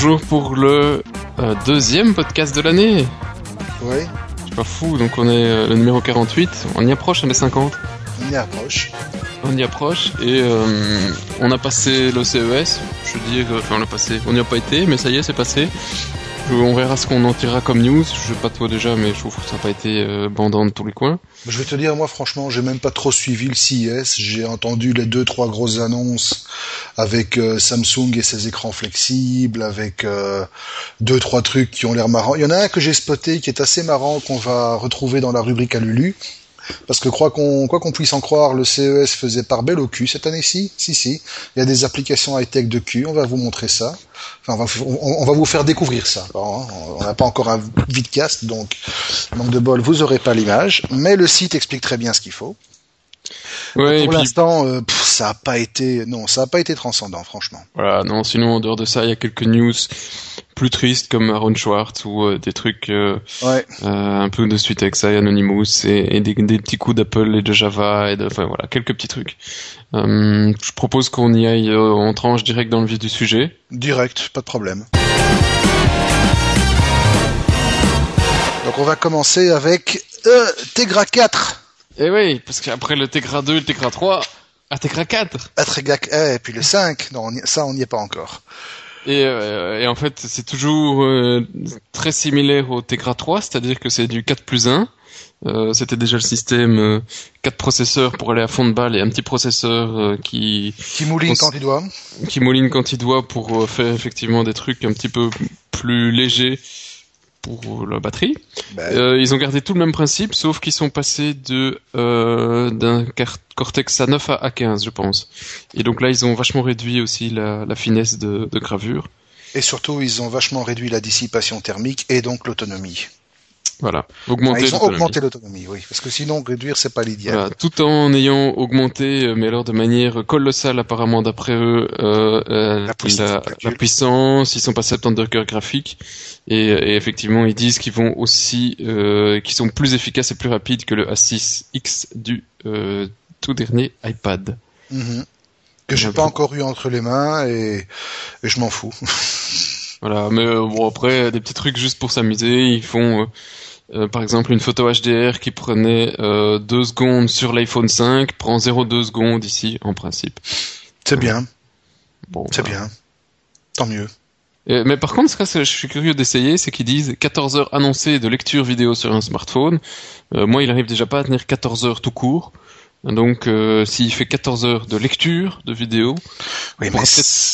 bonjour pour le euh, deuxième podcast de l'année. Oui, C'est pas fou, donc on est euh, le numéro 48, on y approche, on est 50. on y approche. On y approche et euh, on a passé le CES, je veux dire, enfin on l'a passé, on n'y a pas été, mais ça y est, c'est passé. Euh, On verra ce qu'on en tirera comme news, je sais pas toi déjà, mais je trouve que ça n'a pas été euh, bandant de tous les coins. Je vais te dire, moi, franchement, j'ai même pas trop suivi le CES. J'ai entendu les deux, trois grosses annonces avec euh, Samsung et ses écrans flexibles, avec euh, deux, trois trucs qui ont l'air marrants. Il y en a un que j'ai spoté qui est assez marrant, qu'on va retrouver dans la rubrique à Lulu. Parce que quoi qu'on puisse en croire, le CES faisait par belle au cul cette année-ci. Si si, il y a des applications high-tech de cul. On va vous montrer ça. Enfin, on va, on, on va vous faire découvrir ça. Bon, hein, on n'a pas encore un vidcast, donc manque de bol, vous aurez pas l'image. Mais le site explique très bien ce qu'il faut. Ouais, et Pour l'instant, euh, ça a pas été, non, ça a pas été transcendant, franchement. voilà, non, sinon en dehors de ça, il y a quelques news plus tristes comme Aaron Schwartz ou euh, des trucs euh, Ouais. euh, un peu de suite avec ça, et Anonymous et, et des, des petits coups d'Apple et de Java et de, enfin voilà, quelques petits trucs. Euh, je propose qu'on y aille euh, en tranche direct dans le vif du sujet. Direct, pas de problème. Donc on va commencer avec euh, Tegra 4. Et Eh oui, parce qu'après le Tegra 2 et le Tegra 3, à Tegra 4. Ah, Tegra eh, et puis le 5. Non, on y- ça on n'y est pas encore. Et, euh, et en fait, c'est toujours euh, très similaire au Tegra 3, c'est-à-dire que c'est du 4 plus 1. Euh, C'était déjà le système euh, 4 processeurs pour aller à fond de balle et un petit processeur euh, qui Qui mouline quand il doit. qui mouline quand il doit pour euh, faire effectivement des trucs un petit peu plus légers pour la batterie. Ben, Euh, ils ont gardé tout le même principe, sauf qu'ils sont passés de euh, d'un Cortex A9 à A15, je pense. Et donc là, ils ont vachement réduit aussi la, la finesse de, de gravure. Et surtout, ils ont vachement réduit la dissipation thermique et donc l'autonomie. Voilà, Ah, augmenter ils ont augmenté l'autonomie, oui. Parce que sinon, réduire, c'est pas l'idéal. Voilà, tout en ayant augmenté, euh, mais alors de manière colossale apparemment d'après eux, euh, euh, La puissance la, la puissance. Ils sont passés à 72 cœurs graphiques et, et effectivement ils disent qu'ils vont aussi, euh, qu'ils sont plus efficaces et plus rapides que le A6X du tout dernier iPad. Mhm. Que j'ai pas encore eu entre les mains et, et je m'en fous. Voilà, mais bon après des petits trucs juste pour s'amuser, ils font euh, euh, par exemple une photo HDR qui prenait euh, 2 secondes sur l'iPhone 5 prend 0,2 secondes ici en principe. C'est bien, Bon, c'est voilà. bien. Tant mieux. Euh, mais par contre, ce que je suis curieux d'essayer, c'est qu'ils disent 14 heures annoncées de lecture vidéo sur un smartphone. Euh, moi, il arrive déjà pas à tenir 14 heures tout court. Donc, euh, s'il fait 14 heures de lecture de vidéo, Oui, on mais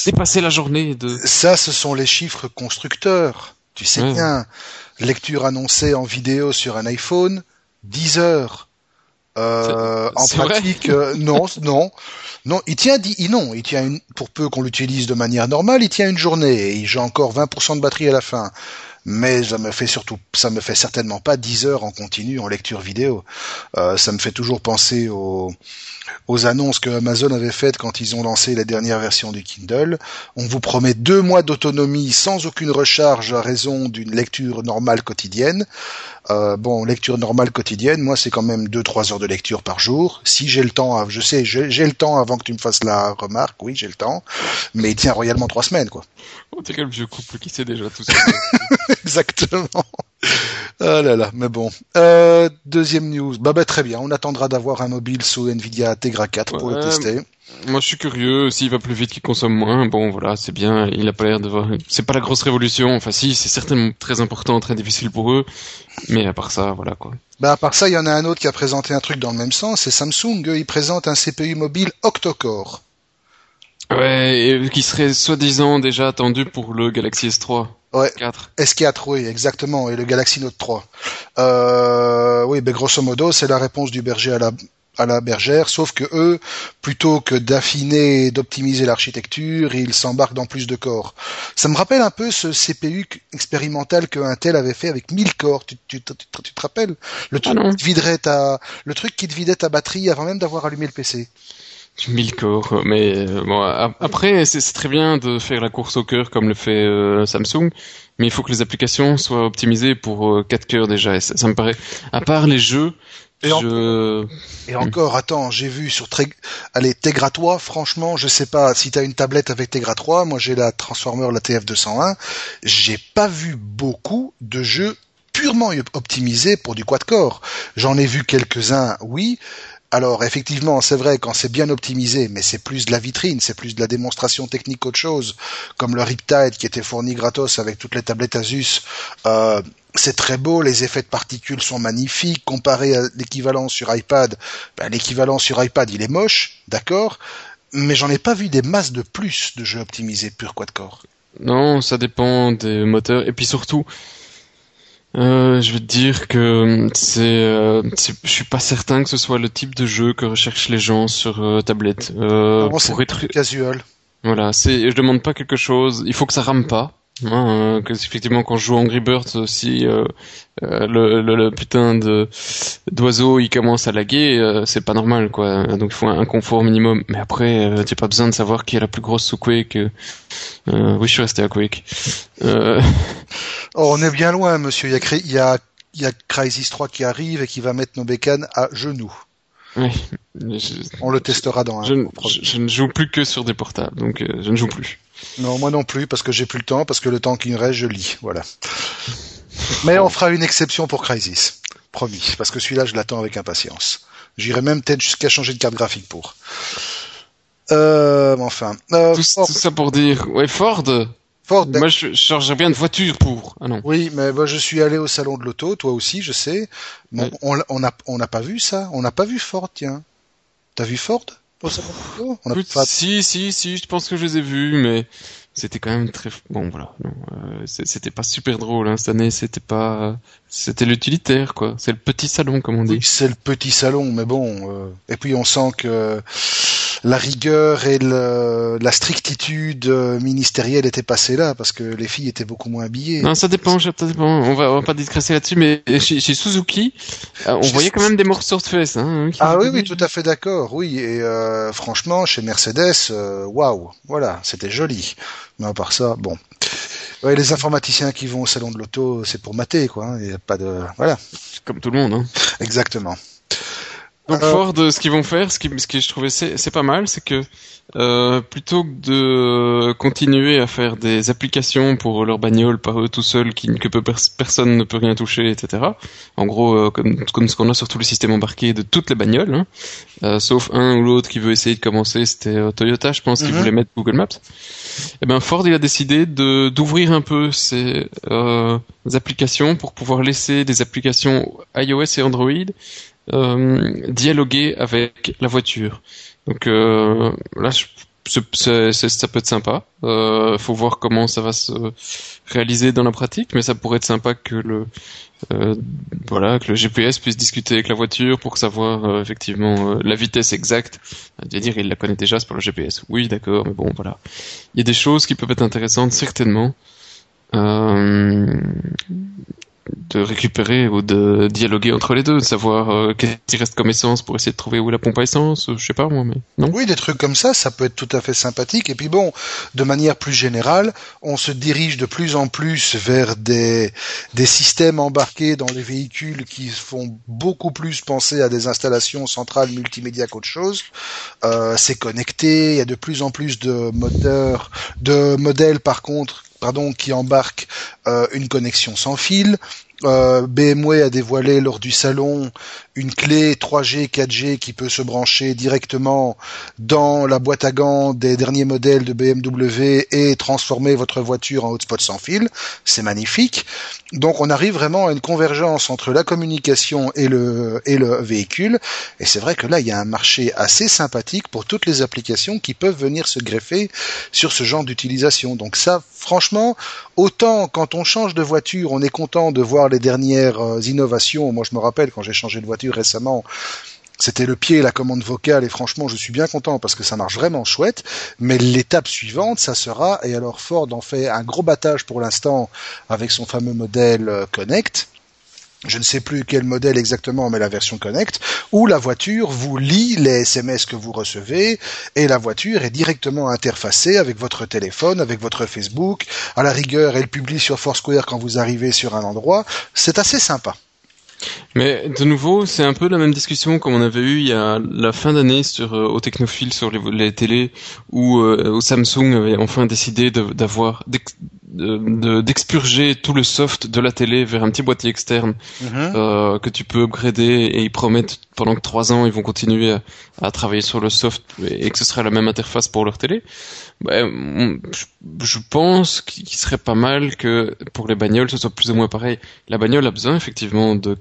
dépasser la journée de... ça, ce sont les chiffres constructeurs. Tu sais Ouais. bien. Lecture annoncée en vidéo sur un iPhone, 10 heures. Euh, en pratique, euh, non, non, non. Il tient, il- non, il tient une, pour peu qu'on l'utilise de manière normale, il tient une journée. Et j'ai encore 20% de batterie à la fin. Mais ça me fait surtout, ça me fait certainement pas 10 heures en continu en lecture vidéo. Euh, ça me fait toujours penser aux, aux annonces que Amazon avait faites quand ils ont lancé la dernière version du Kindle. On vous promet deux mois d'autonomie sans aucune recharge à raison d'une lecture normale quotidienne. Euh, bon, lecture normale quotidienne, moi c'est quand même deux trois heures de lecture par jour. Si j'ai le temps, je sais, j'ai le temps avant que tu me fasses la remarque, oui j'ai le temps, mais il tient royalement trois semaines quoi. Oh, t'es quel vieux couple qui sait déjà tout ça. Exactement. Ah là là, mais bon. Euh, deuxième news. Bah, bah très bien, on attendra d'avoir un mobile sous Nvidia Tegra 4 pour le tester. Moi, je suis curieux. S'il va plus vite, qu'il consomme moins. Bon, voilà, c'est bien. Il a pas l'air de voir... C'est pas la grosse révolution. Enfin, si, c'est certainement très important, très difficile pour eux. Mais à part ça, voilà, quoi. Bah à part ça, il y en a un autre qui a présenté un truc dans le même sens, c'est Samsung, eux, ils présentent un CPU mobile octa-core. Ouais, et qui serait soi-disant déjà attendu pour le Galaxy S3. Ouais. 4. S4, oui, exactement, et le Galaxy Note 3. Euh, oui, ben grosso modo, c'est la réponse du berger à la à la bergère, sauf que eux, plutôt que d'affiner et d'optimiser l'architecture, ils s'embarquent dans plus de corps. Ça me rappelle un peu ce CPU expérimental que Intel avait fait avec 1000 corps. Tu, tu, tu, tu te rappelles le truc, non. qui te viderait ta, le truc qui te vidait ta batterie avant même d'avoir allumé le PC. 1000 corps, mais euh, bon, après c'est c'est très bien de faire la course au cœur comme le fait euh, Samsung, mais il faut que les applications soient optimisées pour euh, 4 cœurs déjà. Et ça, ça me paraît, à part les jeux, Et, je... et encore, attends, j'ai vu sur allez, Tegra 3, franchement, je sais pas si t'as une tablette avec Tegra 3, moi j'ai la Transformer, la TF201, j'ai pas vu beaucoup de jeux purement optimisés pour du quad-core. J'en ai vu quelques-uns, oui, alors effectivement, c'est vrai quand c'est bien optimisé, mais c'est plus de la vitrine, c'est plus de la démonstration technique qu'autre chose, comme le Riptide qui était fourni gratos avec toutes les tablettes Asus. Euh, c'est très beau, les effets de particules sont magnifiques. Comparé à l'équivalent sur iPad, ben, l'équivalent sur iPad il est moche, d'accord, mais j'en ai pas vu des masses de plus de jeux optimisés pur quad-core. Non, ça dépend des moteurs et puis surtout euh, je vais te dire que c'est, euh, je suis pas certain que ce soit le type de jeu que recherchent les gens sur euh, tablette. Euh, pour être casual. Voilà, c'est, je demande pas quelque chose. Il faut que ça rame pas. Hein, que effectivement quand je joue Angry Birds aussi euh, euh, le, le, le, putain de d'oiseau il commence à laguer euh, c'est pas normal quoi. Donc il faut un, confort minimum. Mais après euh, t'as pas besoin de savoir qui est la plus grosse sous Quake oui je suis resté à Quake. Oh, on est bien loin monsieur. Il y a il y a y a Crysis 3 qui arrive et qui va mettre nos bécanes à genoux oui. On le testera dans un. Je, je, ne joue plus que sur des portables, donc je ne joue plus. Non, moi non plus, parce que j'ai plus le temps, parce que le temps qui me reste, je lis. Voilà. Mais on fera une exception pour Crisis. Promis. Parce que celui-là, je l'attends avec impatience. J'irai même peut-être jusqu'à changer de carte graphique pour. Euh, enfin. Euh, tout, ça pour dire. Ouais, Ford. Ford. Moi, je, changerais bien de voiture pour. Ah non. Oui, mais moi, je suis allé au salon de l'auto, toi aussi, je sais. on, on n'a on pas vu ça. On n'a pas vu Ford, tiens. T'as vu Ford si, si, si, je pense que je les ai vus, mais c'était quand même très bon voilà euh, c'était pas super drôle hein, cette année c'était pas c'était l'utilitaire quoi c'est le petit salon comme on dit c'est le petit salon mais bon euh, et puis on sent que la rigueur et le, la strictitude ministérielle étaient passées là parce que les filles étaient beaucoup moins habillées. Non, ça dépend, ça dépend. On va, on va pas digresser là-dessus, mais chez, chez Suzuki, euh, on voyait quand même des morceaux de fesses. Hein, ah oui, oui, tout à fait d'accord. Oui, et euh, franchement, chez Mercedes, euh, waouh, voilà, c'était joli. Mais à part ça, bon. Ouais, les informaticiens qui vont au salon de l'auto, c'est pour mater, quoi. Hein. Il n'y a pas de, voilà. Comme tout le monde, hein. Exactement. Donc Ford, ce qu'ils vont faire, ce qui, ce qui je trouvais c'est pas mal, c'est que euh, plutôt que de continuer à faire des applications pour leur bagnole par eux tout seuls, qui, que personne ne peut rien toucher, etc. En gros, euh, comme, comme, ce qu'on a sur tous les systèmes embarqués de toutes les bagnoles, hein, euh, sauf un ou l'autre qui veut essayer de commencer, c'était euh, Toyota, je pense, qui mhm. voulait mettre Google Maps. Et eh ben Ford, il a décidé de d'ouvrir un peu ses applications pour pouvoir laisser des applications iOS et Android euh, dialoguer avec la voiture. Donc euh, là, ça peut être sympa. Euh, faut voir comment ça va se réaliser dans la pratique, mais ça pourrait être sympa que le euh, voilà que le GPS puisse discuter avec la voiture pour savoir euh, effectivement euh, la vitesse exacte. À dire, il la connaît déjà, c'est pour le GPS. Oui, d'accord, mais bon, voilà. Il y a des choses qui peuvent être intéressantes, certainement. Euh, de récupérer ou de dialoguer entre les deux, de savoir euh, qu'est-ce qui reste comme essence pour essayer de trouver où la pompe à essence, je sais pas moi, mais non. Oui, des trucs comme ça, ça peut être tout à fait sympathique. Et puis bon, de manière plus générale, on se dirige de plus en plus vers des des systèmes embarqués dans les véhicules qui font beaucoup plus penser à des installations centrales multimédia qu'autre chose. Euh, c'est connecté, il y a de plus en plus de moteurs, de modèles par contre qui embarque euh, une connexion sans fil. Euh, BMW a dévoilé lors du salon une clé 3G, 4G qui peut se brancher directement dans la boîte à gants des derniers modèles de BMW et transformer votre voiture en hotspot sans fil. C'est magnifique. Donc on arrive vraiment à une convergence entre la communication et le, et le véhicule. Et c'est vrai que là, il y a un marché assez sympathique pour toutes les applications qui peuvent venir se greffer sur ce genre d'utilisation. Donc ça, franchement, autant quand on change de voiture, on est content de voir les dernières euh, innovations. Moi, je me rappelle quand j'ai changé de voiture récemment, c'était le pied la commande vocale et franchement je suis bien content parce que ça marche vraiment chouette mais l'étape suivante ça sera et alors Ford en fait un gros battage pour l'instant avec son fameux modèle euh, Connect je ne sais plus quel modèle exactement, mais la version Connect, où la voiture vous lit les SMS que vous recevez et la voiture est directement interfacée avec votre téléphone, avec votre Facebook. À la rigueur, elle publie sur Foursquare quand vous arrivez sur un endroit. C'est assez sympa. Mais de nouveau, c'est un peu la même discussion comme on avait eu il y a la fin d'année sur euh, au Technophile sur les, les télés où, euh, où, Samsung avait enfin décidé d'avoir d'expurger tout le soft de la télé vers un petit boîtier externe mhm. euh, que tu peux upgrader et ils promettent pendant que trois ans ils vont continuer à, à, travailler sur le soft et que ce sera la même interface pour leur télé. Je, je pense qu'il serait pas mal que pour les bagnoles ce soit plus ou moins pareil. La bagnole a besoin effectivement de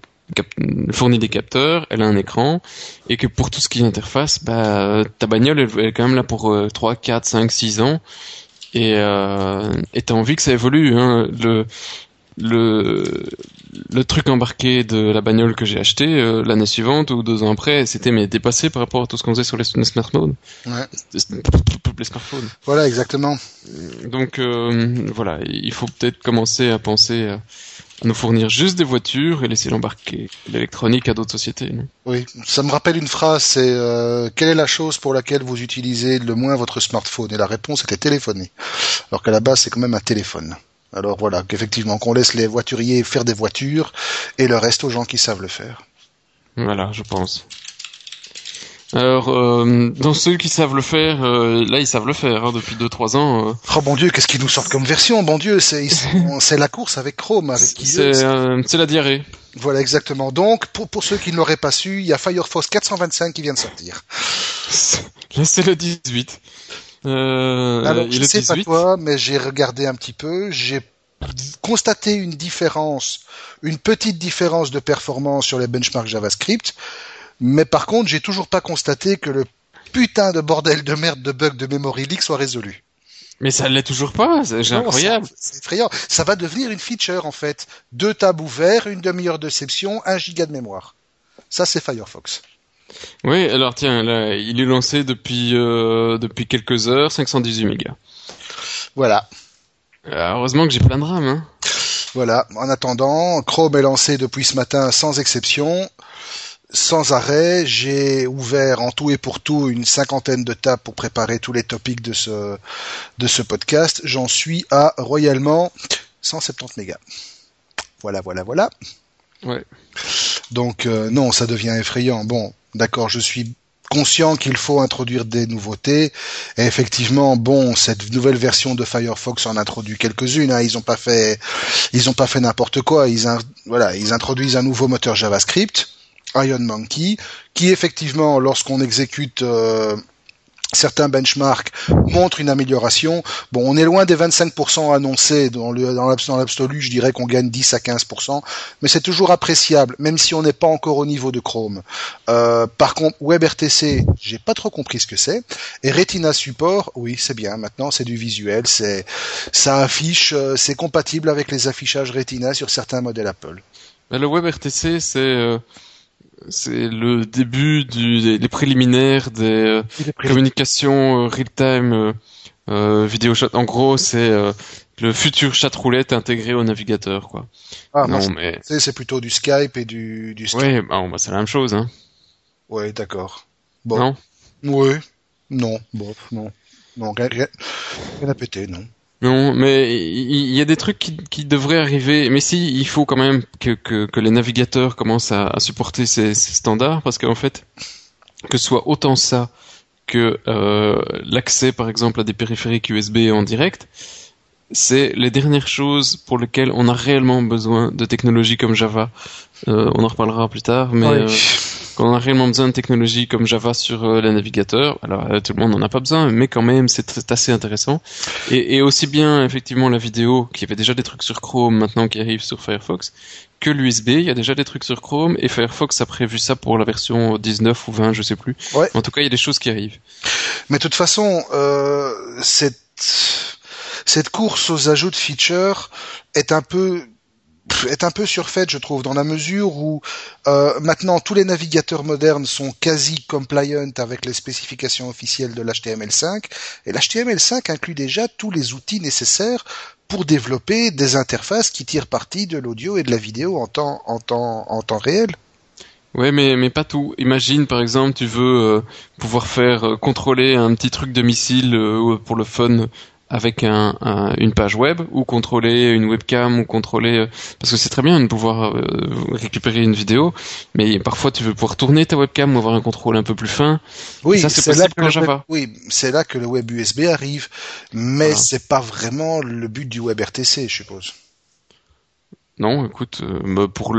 fournit des capteurs, elle a un écran, et que pour tout ce qui est interface, bah, ta bagnole elle, est quand même là pour 3, 4, 5, 6 ans, et euh, t'as envie que ça évolue. Hein. Le, le, le truc embarqué de la bagnole que j'ai acheté euh, l'année suivante ou deux ans après, c'était mais dépassé par rapport à tout ce qu'on faisait sur les, smartphones. Ouais. Les smartphones. Voilà, exactement. Donc euh, voilà, il faut peut-être commencer à penser à, nous fournir juste des voitures et laisser l'embarquer l'électronique à d'autres sociétés. Non? Oui, ça me rappelle une phrase, c'est euh, quelle est la chose pour laquelle vous utilisez le moins votre smartphone? Et la réponse était téléphoner. Alors qu'à la base, c'est quand même un téléphone. Alors voilà, qu'effectivement, qu'on laisse les voituriers faire des voitures et le reste aux gens qui savent le faire. Voilà, je pense. Alors, euh, dans ceux qui savent le faire, euh, là ils savent le faire hein, depuis 2-3 ans. Euh. Oh bon Dieu, qu'est-ce qu'ils nous sortent comme version Bon Dieu, c'est c'est la course avec Chrome, avec C'est la diarrhée. Voilà exactement. Donc pour pour ceux qui ne l'auraient pas su, il y a Firefox 425 qui vient de sortir. Là c'est le 18. Euh, Alors je sais pas toi, mais j'ai regardé un petit peu, j'ai constaté une différence, une petite différence de performance sur les benchmarks JavaScript. Mais par contre, j'ai toujours pas constaté que le putain de bordel de merde de bug de memory leak soit résolu. Mais ça l'est toujours pas, c'est incroyable. C'est effrayant. Ça va devenir une feature en fait. Deux tabs ouverts, une demi-heure de session, un giga de mémoire. Ça c'est Firefox. Oui, alors tiens, là, il est lancé depuis euh, depuis quelques heures, 518 mégas. Voilà. Euh, heureusement que j'ai plein de RAM. Hein. Voilà. En attendant, Chrome est lancé depuis ce matin sans exception sans arrêt. J'ai ouvert en tout et pour tout une cinquantaine de tables pour préparer tous les topics de ce, de ce podcast. J'en suis à royalement 170 mégas. Voilà, voilà, voilà. Ouais. Donc euh, non, ça devient effrayant. Bon, d'accord, je suis conscient qu'il faut introduire des nouveautés. Et effectivement, bon, cette nouvelle version de Firefox en introduit quelques-unes. Hein. Ils ont pas fait, ils ont pas fait n'importe quoi. Ils, voilà, ils introduisent un nouveau moteur JavaScript Iron Monkey, qui effectivement, lorsqu'on exécute euh, certains benchmarks, montre une amélioration. Bon, on est loin des 25% annoncés dans l'absolu, je dirais qu'on gagne 10 à 15%, mais c'est toujours appréciable, même si on n'est pas encore au niveau de Chrome. Euh, par contre, WebRTC, j'ai pas trop compris ce que c'est, et Retina Support, oui, c'est bien. Maintenant, c'est du visuel, c'est ça affiche, euh, c'est compatible avec les affichages Retina sur certains modèles Apple. le WebRTC, c'est c'est le début du, des, préliminaires des, euh, communications euh, real-time euh, vidéo chat. En gros, c'est le futur chat roulette intégré au navigateur, quoi. Ah, non, mais c'est plutôt du Skype et du, du Ouais, bah, bah, c'est la même chose, hein. Ouais, d'accord. Bon. Non? Ouais. Non. Bon, non. Non, rien, rien à péter, non. Non, mais il y, a des trucs qui, devraient arriver. Mais si, il faut quand même que, les navigateurs commencent à, supporter ces, ces, standards, parce qu'en fait, que ce soit autant ça que euh, l'accès, par exemple, à des périphériques USB en direct, c'est les dernières choses pour lesquelles on a réellement besoin de technologies comme Java. Euh, on en reparlera plus tard, mais euh, quand on a réellement besoin de technologies comme Java sur euh, les navigateurs, alors euh, tout le monde n'en a pas besoin, mais quand même c'est assez intéressant. Et, et, aussi bien effectivement la vidéo, qui avait déjà des trucs sur Chrome maintenant qui arrivent sur Firefox, que l'USB, il y a déjà des trucs sur Chrome, et Firefox a prévu ça pour la version 19 ou 20, je sais plus. Ouais. En tout cas, il y a des choses qui arrivent. Mais de toute façon, euh, cette course aux ajouts de features est un peu est un peu surfaite, je trouve, dans la mesure où euh, maintenant tous les navigateurs modernes sont quasi compliant avec les spécifications officielles de l'HTML5, et l'HTML5 inclut déjà tous les outils nécessaires pour développer des interfaces qui tirent parti de l'audio et de la vidéo en temps, réel. Ouais, mais pas tout. Imagine par exemple, tu veux euh, pouvoir faire euh, contrôler un petit truc de missile pour le fun avec un, une page web ou contrôler une webcam ou contrôler euh, parce que c'est très bien de pouvoir euh, récupérer une vidéo mais parfois tu veux pouvoir tourner ta webcam ou avoir un contrôle un peu plus fin. Oui ça c'est possible en Java. oui c'est là que le web USB arrive mais c'est pas vraiment le but du web RTC je suppose non, écoute, euh, pour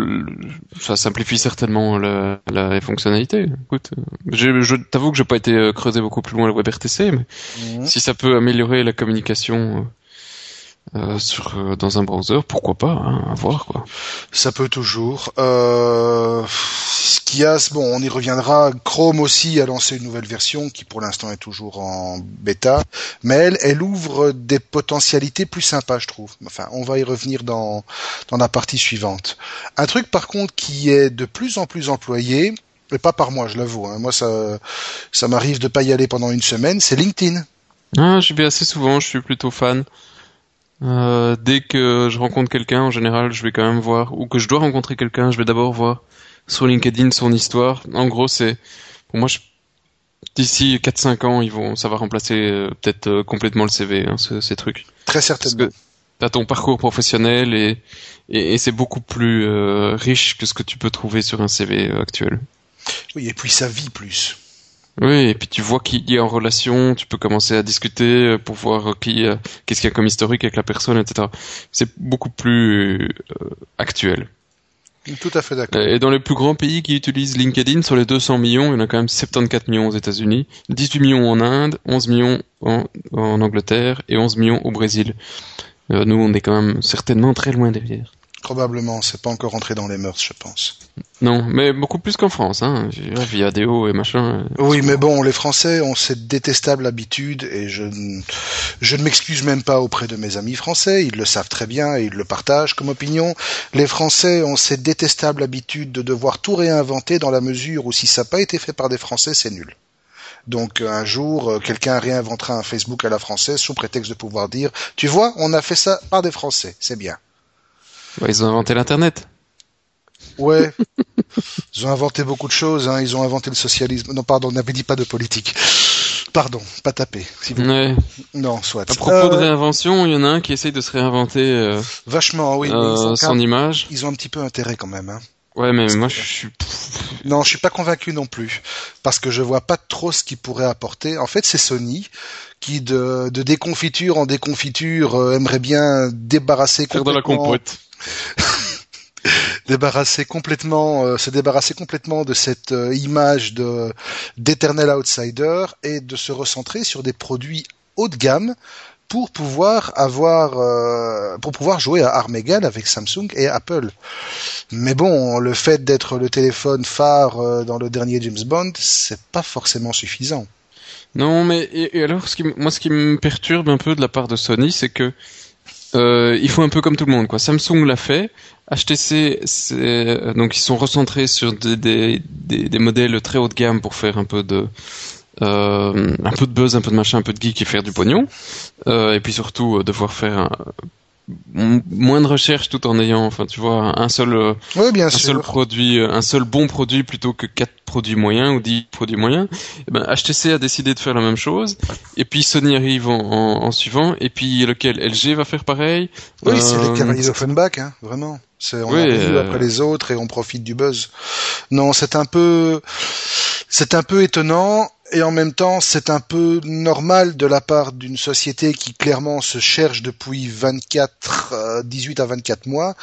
ça simplifie certainement la, la fonctionnalité. Écoute, euh, je t'avoue que j'ai pas été euh, creusé beaucoup plus loin le WebRTC, mais mhm. si ça peut améliorer la communication euh, sur euh, dans un browser, pourquoi pas, hein, à voir quoi. Ça peut toujours. Euh, ce qu'il y a, bon, on y reviendra. Chrome aussi a lancé une nouvelle version qui pour l'instant est toujours en bêta, mais elle, elle ouvre des potentialités plus sympas, je trouve. Enfin, on va y revenir dans dans la partie suivante. Un truc par contre qui est de plus en plus employé, et pas par moi, je l'avoue. Hein. Moi, ça ça m'arrive de pas y aller pendant une semaine. C'est LinkedIn. Ah, j'y vais assez souvent. Je suis plutôt fan. Euh, dès que je rencontre quelqu'un, en général, je vais quand même voir, ou que je dois rencontrer quelqu'un, je vais d'abord voir sur LinkedIn son histoire. En gros, c'est, pour moi, d'ici 4-5 ans, ils vont, ça va remplacer euh, peut-être euh, complètement le CV, hein, ces trucs. Très certainement. T'as ton parcours professionnel et, et, c'est beaucoup plus riche que ce que tu peux trouver sur un CV actuel. Oui, et puis ça vit plus. Oui, et puis tu vois qui est en relation, tu peux commencer à discuter euh, pour voir euh, qui, euh, qu'est-ce qu'il y a comme historique avec la personne, etc. C'est beaucoup plus actuel. Tout à fait d'accord. Et dans les plus grands pays qui utilisent LinkedIn, sur les 200 millions, il y en a quand même 74 millions aux États-Unis, 18 millions en Inde, 11 millions en, en Angleterre et 11 millions au Brésil. nous, on est quand même certainement très loin derrière. Probablement, c'est pas encore entré dans les mœurs, je pense. Non, mais beaucoup plus qu'en France, hein, via Déo et machin. Oui, mais bon, les Français ont cette détestable habitude, et je, je ne m'excuse même pas auprès de mes amis français, ils le savent très bien et ils le partagent comme opinion. Les Français ont cette détestable habitude de devoir tout réinventer dans la mesure où si ça n'a pas été fait par des Français, c'est nul. Donc un jour, euh, quelqu'un réinventera un Facebook à la française sous prétexte de pouvoir dire, tu vois, on a fait ça par des Français, c'est bien ils ont inventé l'Internet. Ouais. ils ont inventé beaucoup de choses. Hein. Ils ont inventé le socialisme. Non, pardon, on n'avait dit pas de politique. Pardon, pas taper. Si Non, soit. À propos de euh, réinvention, il y en a un qui essaye de se réinventer. Euh, Vachement, oui. Euh, son image. Ils ont un petit peu intérêt quand même. Hein. Ouais, mais moi je suis. Non, je suis pas convaincu non plus, parce que je vois pas trop ce qu'il pourrait apporter. En fait, c'est Sony qui de, de déconfiture en déconfiture aimerait bien débarrasser complètement. de la compote. débarrasser complètement, euh, se débarrasser complètement de cette euh, image de d'éternel outsider et de se recentrer sur des produits haut de gamme pour pouvoir avoir euh, pour pouvoir jouer à armes égales avec Samsung et Apple. Mais bon, le fait d'être le téléphone phare dans le dernier James Bond, c'est pas forcément suffisant. Non, mais et, alors, ce qui, moi, ce qui me perturbe un peu de la part de Sony, c'est que euh, il faut un peu comme tout le monde quoi. Samsung l'a fait, HTC donc ils sont recentrés sur des, des, des, modèles très haut de gamme pour faire un peu de euh, un peu de buzz, un peu de machin, un peu de geek et faire du pognon. Euh, et puis surtout euh, devoir faire un, moins de recherche tout en ayant, enfin, tu vois, un seul, euh, bien un seul produit, euh, un seul bon produit plutôt que quatre produits moyens ou dix produits moyens. Et eh ben, HTC a décidé de faire la même chose. Et puis Sony arrive en, en, suivant. Et puis lequel? LG va faire pareil. Oui, c'est les euh, cavaliers d'Offenbach, hein, vraiment. C'est, on arrive après les autres et on profite du buzz. Non, c'est un peu, c'est un peu étonnant et en même temps, c'est un peu normal de la part d'une société qui clairement se cherche depuis 24, 18 euh, à 24 mois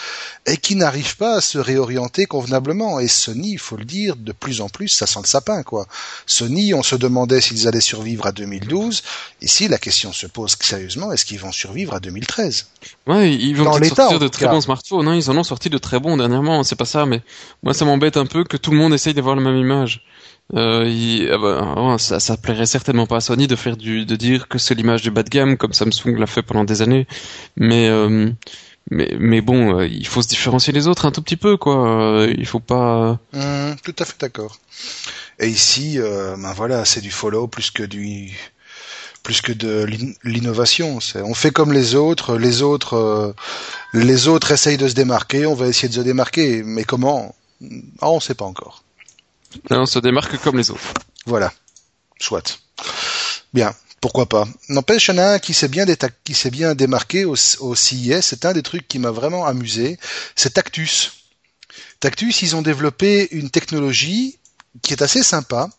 et qui n'arrive pas à se réorienter convenablement. Et Sony, il faut le dire, de plus en plus, ça sent le sapin, quoi. Sony, on se demandait s'ils allaient survivre à 2012. Ici, la question se pose sérieusement, est-ce qu'ils vont survivre à 2013? Ouais, ils vont sortir de très bons smartphones, hein. Ils en ont sorti de très bons dernièrement, c'est pas ça, mais moi, ça m'embête un peu que tout le monde essaye d'avoir la même image. Euh, ah bah, ça, ça plairait certainement pas à Sony de faire du, de dire que c'est l'image du bas de gamme comme Samsung l'a fait pendant des années, mais euh, mais mais bon, euh, il faut se différencier des autres un tout petit peu quoi. il faut pas. Mmh, tout à fait d'accord. Et ici, ben voilà, c'est du follow plus que du plus que de l'innovation. On fait comme les autres, les autres, les autres essayent de se démarquer. On va essayer de se démarquer, mais comment? Ah, On ne sait pas encore. On se démarque comme les autres. Voilà. Soit. Bien. Pourquoi pas N'empêche, il y en a un qui s'est bien, qui démarqué au, au CIS. C'est un des trucs qui m'a vraiment amusé. C'est Tactus. Tactus, ils ont développé une technologie qui est assez sympa,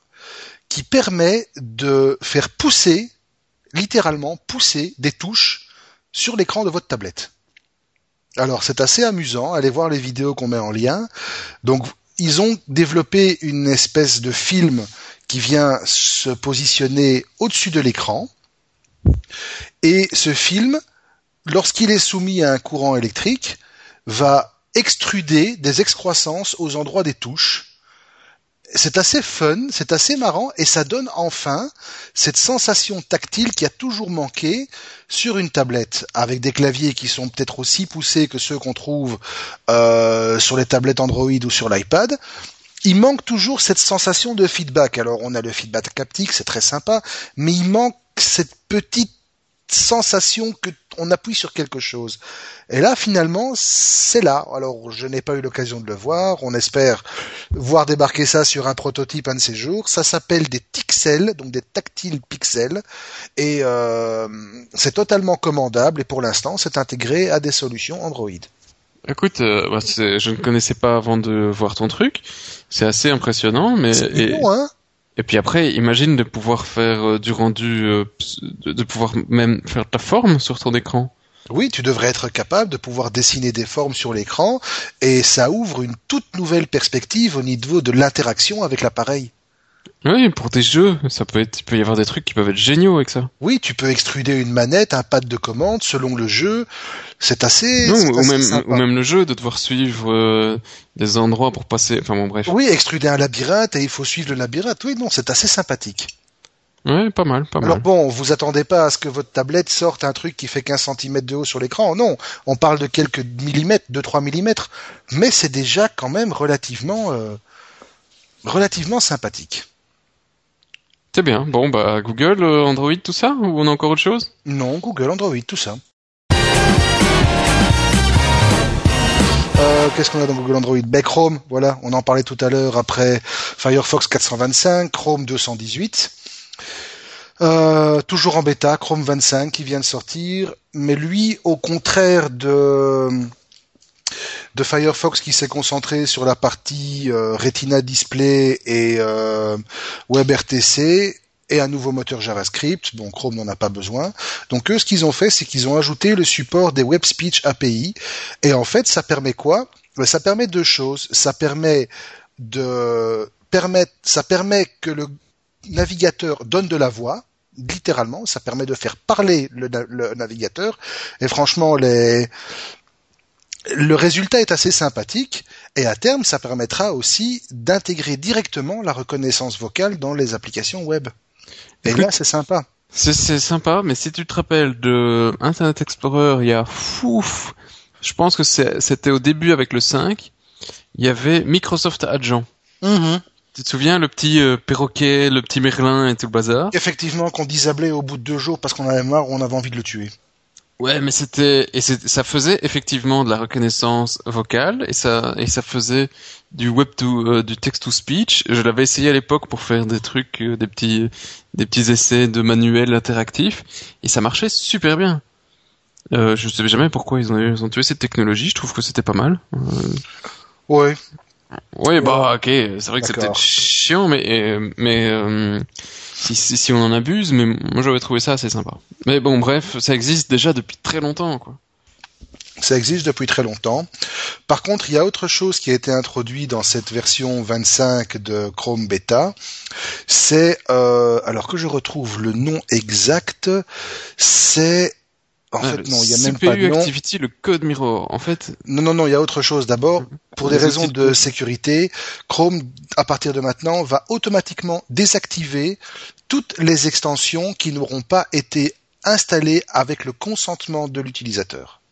qui permet de faire pousser, littéralement pousser des touches sur l'écran de votre tablette. Alors c'est assez amusant, allez voir les vidéos qu'on met en lien. Donc ils ont développé une espèce de film qui vient se positionner au-dessus de l'écran. Et ce film, lorsqu'il est soumis à un courant électrique, va extruder des excroissances aux endroits des touches c'est assez fun, c'est assez marrant et ça donne enfin cette sensation tactile qui a toujours manqué sur une tablette avec des claviers qui sont peut-être aussi poussés que ceux qu'on trouve euh, sur les tablettes Android ou sur l'iPad. Il manque toujours cette sensation de feedback. Alors on a le feedback haptique, c'est très sympa, mais il manque cette petite sensation que on appuie sur quelque chose. Et là, finalement, c'est là. Alors, je n'ai pas eu l'occasion de le voir. On espère voir débarquer ça sur un prototype un de ces jours. Ça s'appelle des Tixels, donc des tactiles pixels. Et euh, c'est totalement commandable. Et pour l'instant, c'est intégré à des solutions Android. Écoute, euh, bah, je ne connaissais pas avant de voir ton truc. C'est assez impressionnant, mais et, bon, hein? Et puis après, imagine de pouvoir faire euh, du rendu, euh, de, pouvoir même faire ta forme sur ton écran. Oui, tu devrais être capable de pouvoir dessiner des formes sur l'écran et ça ouvre une toute nouvelle perspective au niveau de l'interaction avec l'appareil. Oui, pour des jeux, ça peut être, il peut y avoir des trucs qui peuvent être géniaux avec ça. Oui, tu peux extruder une manette, un pad de commande selon le jeu. C'est assez. Non, ou, même, ou même le jeu de devoir suivre euh, des endroits pour passer. Enfin bon, bref. Oui, extruder un labyrinthe et il faut suivre le labyrinthe. Oui, non, c'est assez sympathique. Oui, pas mal, pas mal. Alors bon, vous attendez pas à ce que votre tablette sorte un truc qui fait 15 cm de haut sur l'écran. Non, on parle de quelques millimètres, 2-3 millimètres. Mais c'est déjà quand même relativement, euh, relativement sympathique. C'est bien. Bon, bah, Google, euh, Android, tout ça Ou on a encore autre chose? Non, Google, Android, tout ça. Euh, Qu'est-ce qu'on a dans Google Android? Ben, Chrome, voilà, on en parlait tout à l'heure après Firefox 425, Chrome 218. Euh, toujours en bêta, Chrome 25 qui vient de sortir, mais lui, au contraire de de Firefox qui s'est concentré sur la partie euh, Retina Display et euh, WebRTC et un nouveau moteur JavaScript. Bon, Chrome n'en a pas besoin. Donc eux, ce qu'ils ont fait, c'est qu'ils ont ajouté le support des Web Speech API. Et en fait, ça permet quoi? Ben, Ça permet deux choses. Ça permet de permettre, ça permet que le navigateur donne de la voix littéralement, ça permet de faire parler le, le, navigateur. Et franchement, les, le résultat est assez sympathique et à terme, ça permettra aussi d'intégrer directement la reconnaissance vocale dans les applications web. Et là, c'est sympa. C'est sympa, mais si tu te rappelles de Internet Explorer, il y a fouf, je pense que c'était au début avec le 5, il y avait Microsoft Agent. Mm-hmm. Tu te souviens le petit euh, perroquet, le petit merlin et tout le bazar? Effectivement, qu'on disablait au bout de deux jours parce qu'on avait marre ou on avait envie de le tuer. Ouais, mais c'était et ça faisait effectivement de la reconnaissance vocale et ça et ça faisait du web to euh, du text to speech. Je l'avais essayé à l'époque pour faire des trucs, euh, des petits des petits essais de manuels interactifs et ça marchait super bien. Euh, je sais jamais pourquoi ils ont, ils ont tué cette technologie. Je trouve que c'était pas mal. Euh... Ouais. Ouais, bah ok, c'est vrai que c'était chiant, mais mais si, si, si, on en abuse, mais moi j'aurais trouvé ça assez sympa. Mais bon, bref, ça existe déjà depuis très longtemps, quoi. Ça existe depuis très longtemps. Par contre, il y a autre chose qui a été introduit dans cette version 25 de Chrome Beta. C'est, euh, alors que je retrouve le nom exact, c'est en ah, fait, non, il y a même pas de nom. Activity, le code mirror. En fait. Non, non, non, il y a autre chose. D'abord, pour des raisons de sécurité, Chrome, à partir de maintenant, va automatiquement désactiver toutes les extensions qui n'auront pas été installées avec le consentement de l'utilisateur.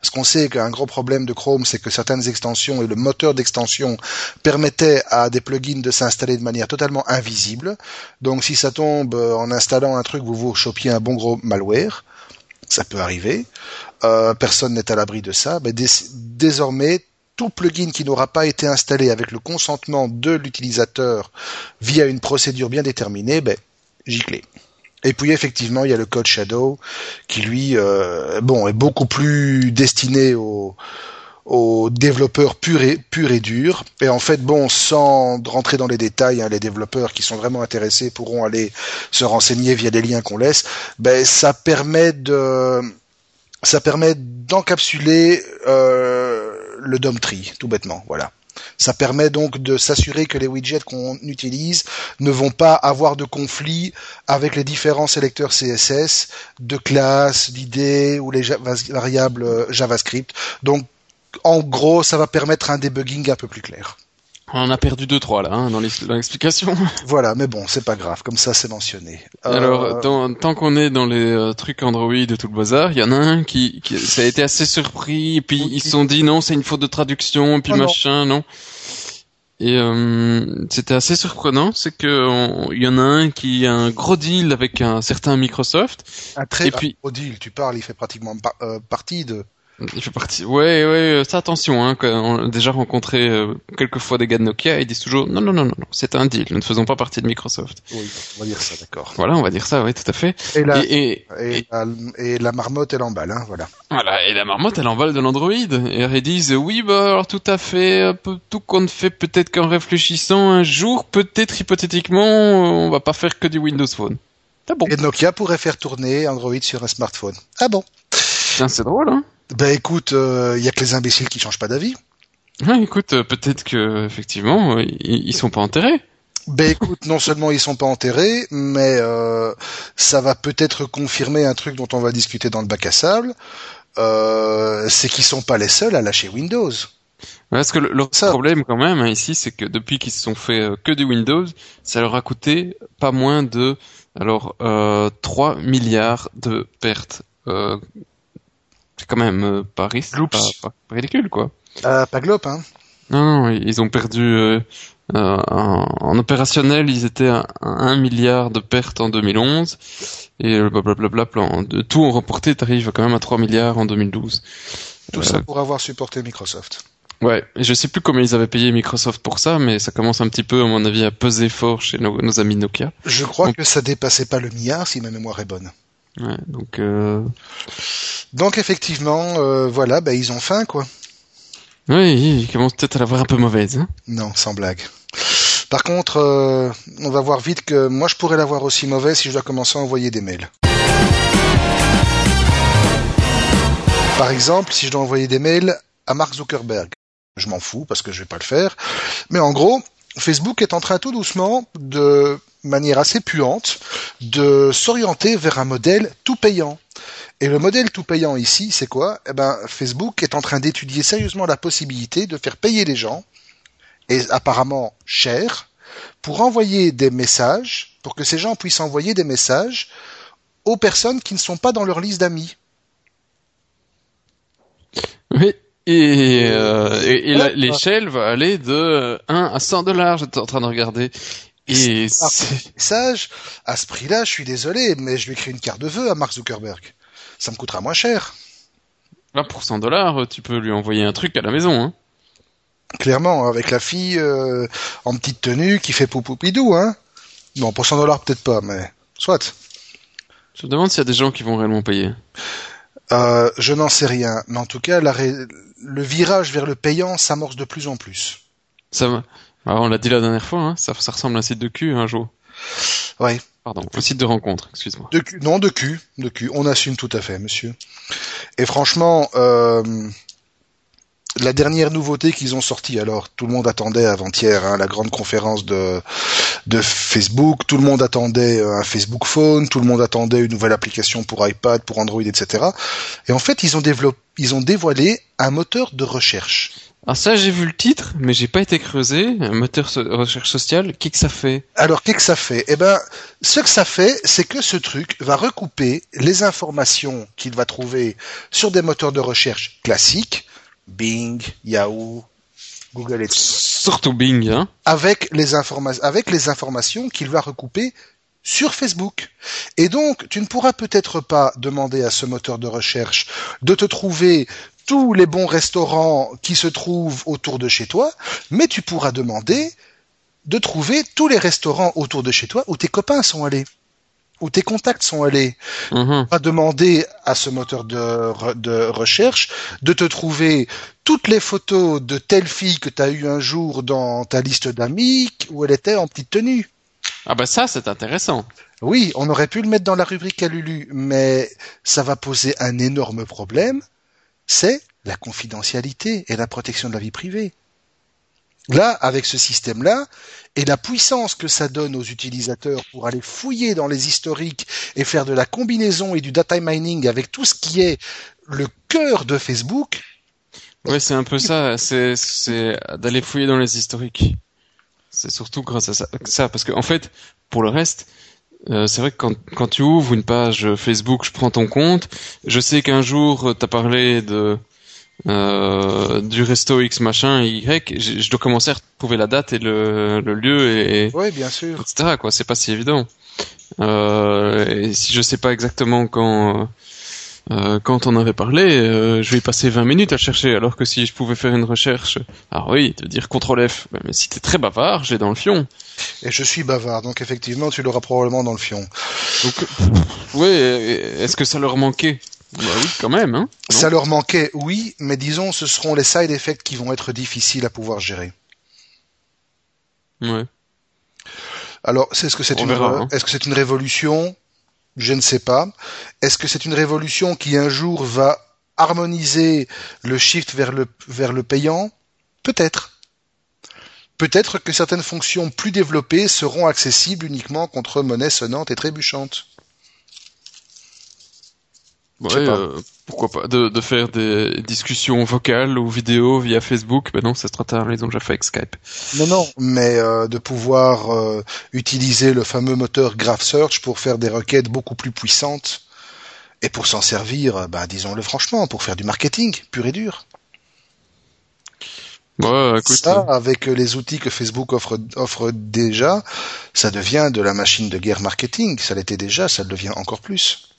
Parce qu'on sait qu'un gros problème de Chrome, c'est que certaines extensions et le moteur d'extension permettaient à des plugins de s'installer de manière totalement invisible. Donc si ça tombe en installant un truc, vous vous chopiez un bon gros malware ça peut arriver. Euh, personne n'est à l'abri de ça. Mais désormais, tout plugin qui n'aura pas été installé avec le consentement de l'utilisateur via une procédure bien déterminée, ben, giclé. Et puis effectivement, il y a le code Shadow qui lui, euh, bon, est beaucoup plus destiné aux, aux développeurs purs et et durs. Et en fait, bon, sans rentrer dans les détails, hein, les développeurs qui sont vraiment intéressés pourront aller se renseigner via des liens qu'on laisse. Ben, ça permet de, ça permet d'encapsuler euh, le DOM tree, tout bêtement. Voilà. Ça permet donc de s'assurer que les widgets qu'on utilise ne vont pas avoir de conflit avec les différents sélecteurs CSS de classe, d'idées ou les variables euh, JavaScript. Donc, en gros, ça va permettre un debugging un peu plus clair. On a perdu deux trois là hein, dans l'explication. Voilà, mais bon, c'est pas grave, comme ça c'est mentionné. Alors, euh, tant qu'on est dans les euh, trucs Android et tout le bazar, il y en a un qui, qui ça a été assez surpris, et puis ils se sont dit non, c'est une faute de traduction, et puis oh machin, non. Et euh, c'était assez surprenant, c'est que il y en a un qui a un gros deal avec un certain Microsoft. Un très gros deal, tu parles, il fait pratiquement partie de il fait partie. Ouais, ouais, ça attention. Hein, on a déjà rencontré euh, quelques fois des gars de Nokia, ils disent toujours non, non, non, non, c'est un deal. Nous ne faisons pas partie de Microsoft. Oui, on va dire ça, d'accord. Voilà, on va dire ça, oui, tout à fait. Et la, et, et, et, la, marmotte, elle emballe, hein, voilà. Voilà, et la marmotte, elle emballe de l'Android. Et ils disent oui, bah alors tout à fait, tout compte fait peut-être qu'en réfléchissant un jour, peut-être hypothétiquement, on va pas faire que du Windows Phone. Ah bon. Et Nokia pourrait faire tourner Android sur un smartphone. Ah bon. Tiens, c'est drôle, hein. Ben écoute, il euh, y a que les imbéciles qui changent pas d'avis. Ah, écoute, euh, peut-être que effectivement, ils, ils sont pas enterrés. Ben écoute, non seulement ils sont pas enterrés, mais euh, ça va peut-être confirmer un truc dont on va discuter dans le bac à sable. Euh, c'est qu'ils sont pas les seuls à lâcher Windows. Parce que le, problème quand même hein, ici, c'est que depuis qu'ils se sont fait que du Windows, ça leur a coûté pas moins de alors euh, 3 milliards de pertes c'est quand même euh, pas, pas, ridicule, quoi. Euh, pas globe, hein. Non, ils ont perdu euh, en, opérationnel, ils étaient à 1 milliard de pertes en 2011 et blablabla, de tout en reporté, t'arrives quand même à 3 milliards en 2012. Tout ça pour avoir supporté Microsoft. Ouais, je sais plus combien ils avaient payé Microsoft pour ça, mais ça commence un petit peu, à mon avis, à peser fort chez nos, amis Nokia. Je crois que ça dépassait pas le milliard, si ma mémoire est bonne. Ouais, donc. Euh... Donc effectivement, euh, voilà, bah, ils ont faim, quoi. Oui, ils commencent peut-être à l'avoir un peu mauvaise. Hein non, sans blague. Par contre, euh, on va voir vite que moi je pourrais l'avoir aussi mauvaise si je dois commencer à envoyer des mails. Par exemple, si je dois envoyer des mails à Mark Zuckerberg. Je m'en fous parce que je vais pas le faire. Mais en gros, Facebook est en train tout doucement de manière assez puante de s'orienter vers un modèle tout payant. Et le modèle tout payant ici, c'est quoi? Eh ben, Facebook est en train d'étudier sérieusement la possibilité de faire payer les gens, et apparemment cher, pour envoyer des messages, pour que ces gens puissent envoyer des messages aux personnes qui ne sont pas dans leur liste d'amis. Oui, et, euh, l'échelle va aller de 1 à 100 dollars, j'étais en train de regarder. Et message, à ce prix-là, je suis désolé, mais je lui écris une carte de vœux à Mark Zuckerberg. Ça me coûtera moins cher. Là, pour 100 dollars, tu peux lui envoyer un truc à la maison, hein. Clairement, avec la fille euh, en petite tenue qui fait poupoupidou, hein. Non, pour 100 dollars peut-être pas, mais soit. Je me demande s'il y a des gens qui vont réellement payer. Euh, je n'en sais rien, mais en tout cas, le virage vers le payant s'amorce de plus en plus. Ça va. Ah, on l'a dit la dernière fois, hein, ça, ça, ressemble à un site de cul un jour. Ouais. Pardon, un site de rencontre, excuse-moi. De cul, non, de cul, de cul. On assume tout à fait, monsieur. Et franchement, euh, la dernière nouveauté qu'ils ont sortie, alors tout le monde attendait avant-hier hein, la grande conférence de de Facebook, tout le monde attendait euh, un Facebook Phone, tout le monde attendait une nouvelle application pour iPad, pour Android, etc. Et en fait, ils ont développé, ils ont dévoilé un moteur de recherche. Alors ça, j'ai vu le titre, mais j'ai pas été creusé. Un moteur de recherche sociale, qu'est-ce que ça fait? Alors, qu'est-ce que ça fait? Eh ben, ce que ça fait, c'est que ce truc va recouper les informations qu'il va trouver sur des moteurs de recherche classiques, Bing, Yahoo, Google, etc. Surtout Bing, hein Avec les, informations, avec les informations qu'il va recouper sur Facebook. Et donc, tu ne pourras peut-être pas demander à ce moteur de recherche de te trouver tous les bons restaurants qui se trouvent autour de chez toi, mais tu pourras demander de trouver tous les restaurants autour de chez toi où tes copains sont allés. où tes contacts sont allés. Mhm. Pas demander à ce moteur de, de recherche de te trouver toutes les photos de telle fille que tu as eu un jour dans ta liste d'amis où elle était en petite tenue. Ah bah ça, c'est intéressant. Oui, on aurait pu le mettre dans la rubrique à Lulu, mais ça va poser un énorme problème. C'est la confidentialité et la protection de la vie privée. Là, avec ce système-là, et la puissance que ça donne aux utilisateurs pour aller fouiller dans les historiques et faire de la combinaison et du data mining avec tout ce qui est le cœur de Facebook, Ouais, c'est un peu ça. C'est d'aller fouiller dans les historiques. C'est surtout grâce à ça, ça parce que en fait, pour le reste, euh, c'est vrai que quand quand tu ouvres une page Facebook, je prends ton compte, je sais qu'un jour euh, t'as parlé de euh, du resto X machin Y, je, je dois commencer à retrouver la date et le, le lieu et, oui, bien sûr. etc. Quoi, c'est pas si évident. Euh, et si je sais pas exactement quand euh, quand on avait parlé, euh, je vais passer 20 minutes à chercher, alors que si je pouvais faire une recherche, alors oui, te dire CTRL F, mais si t'es très bavard, j'ai dans le fion. Et je suis bavard, donc effectivement, tu l'auras probablement dans le fion. Donc, ouais, est-ce que ça leur manquait? Bah oui, quand même, hein. Ça leur manquait, oui, mais disons, ce seront les side effects qui vont être difficiles à pouvoir gérer. Ouais. Alors, c'est- est-ce que c'est une, verra, hein. est-ce que c'est une révolution? Je ne sais pas. Est-ce que c'est une révolution qui un jour va harmoniser le shift vers le vers le payant? Peut-être. Peut-être que certaines fonctions plus développées seront accessibles uniquement contre monnaie sonnante et trébuchante. Ouais, Je sais pas. euh, pourquoi pas de, de faire des discussions vocales ou vidéo via Facebook Ben non, c'est trop tard, ils ont déjà fait avec Skype. Non, non, mais euh, de pouvoir euh, utiliser le fameux moteur Graph Search pour faire des requêtes beaucoup plus puissantes et pour s'en servir, bah, disons-le franchement, pour faire du marketing pur et dur. Ouais, écoute, Ça, avec les outils que Facebook offre, offre déjà, ça devient de la machine de guerre marketing. Ça l'était déjà, ça le devient encore plus.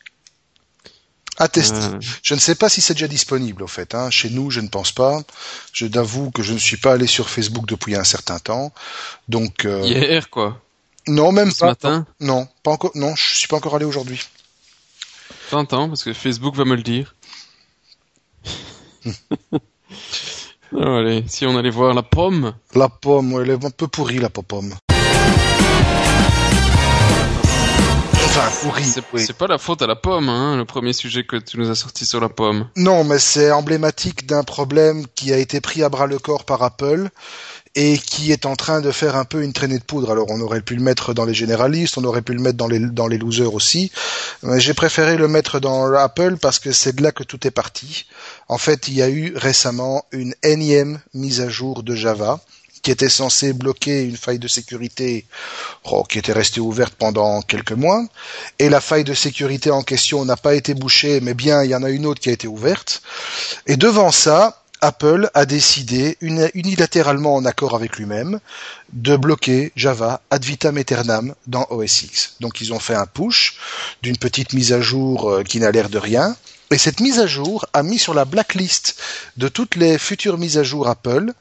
À tester. euh, Je ne sais pas si c'est déjà disponible, au fait. Hein. Chez nous, je ne pense pas. Je t'avoue que je ne suis pas allé sur Facebook depuis un certain temps. Donc, euh, hier quoi, non, même ce pas. matin. Non, pas encore. Non, je suis pas encore allé aujourd'hui. T'entends, parce que Facebook va me le dire. Ah, allez, si on allait voir la pomme. La pomme, elle est un peu pourrie, la pomme. Enfin, pourrie. C'est oui. c'est pas la faute à la pomme, hein, le premier sujet que tu nous as sorti sur la pomme. Non, mais c'est emblématique d'un problème qui a été pris à bras le corps par Apple et qui est en train de faire un peu une traînée de poudre. Alors on aurait pu le mettre dans les généralistes, on aurait pu le mettre dans les, dans les losers aussi, mais j'ai préféré le mettre dans Apple parce que c'est de là que tout est parti. En fait, il y a eu récemment une énième mise à jour de Java qui était censée bloquer une faille de sécurité oh, qui était restée ouverte pendant quelques mois. Et la faille de sécurité en question n'a pas été bouchée, mais bien il y en a une autre qui a été ouverte. Et devant ça, Apple a décidé, uni- unilatéralement en accord avec lui-même, de bloquer Java ad vitam aeternam dans OS X. Donc ils ont fait un push d'une petite mise à jour euh, qui n'a l'air de rien. Et cette mise à jour a mis sur la blacklist de toutes les futures mises à jour Apple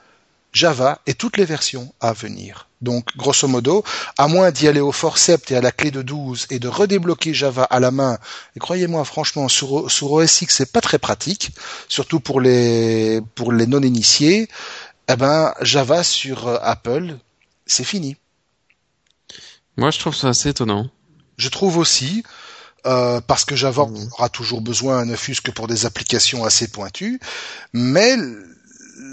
Java et toutes les versions à venir. Donc, grosso modo, à moins d'y aller au forceps et à la clé de 12 et de redébloquer Java à la main, et croyez-moi, franchement, sur, sur OS X, c'est pas très pratique, surtout pour les, pour les non-initiés, eh ben, Java sur euh, Apple, c'est fini. Moi, je trouve ça assez étonnant. Je trouve aussi, euh, parce que Java Mhm. aura toujours besoin, ne fût-ce que pour des applications assez pointues, mais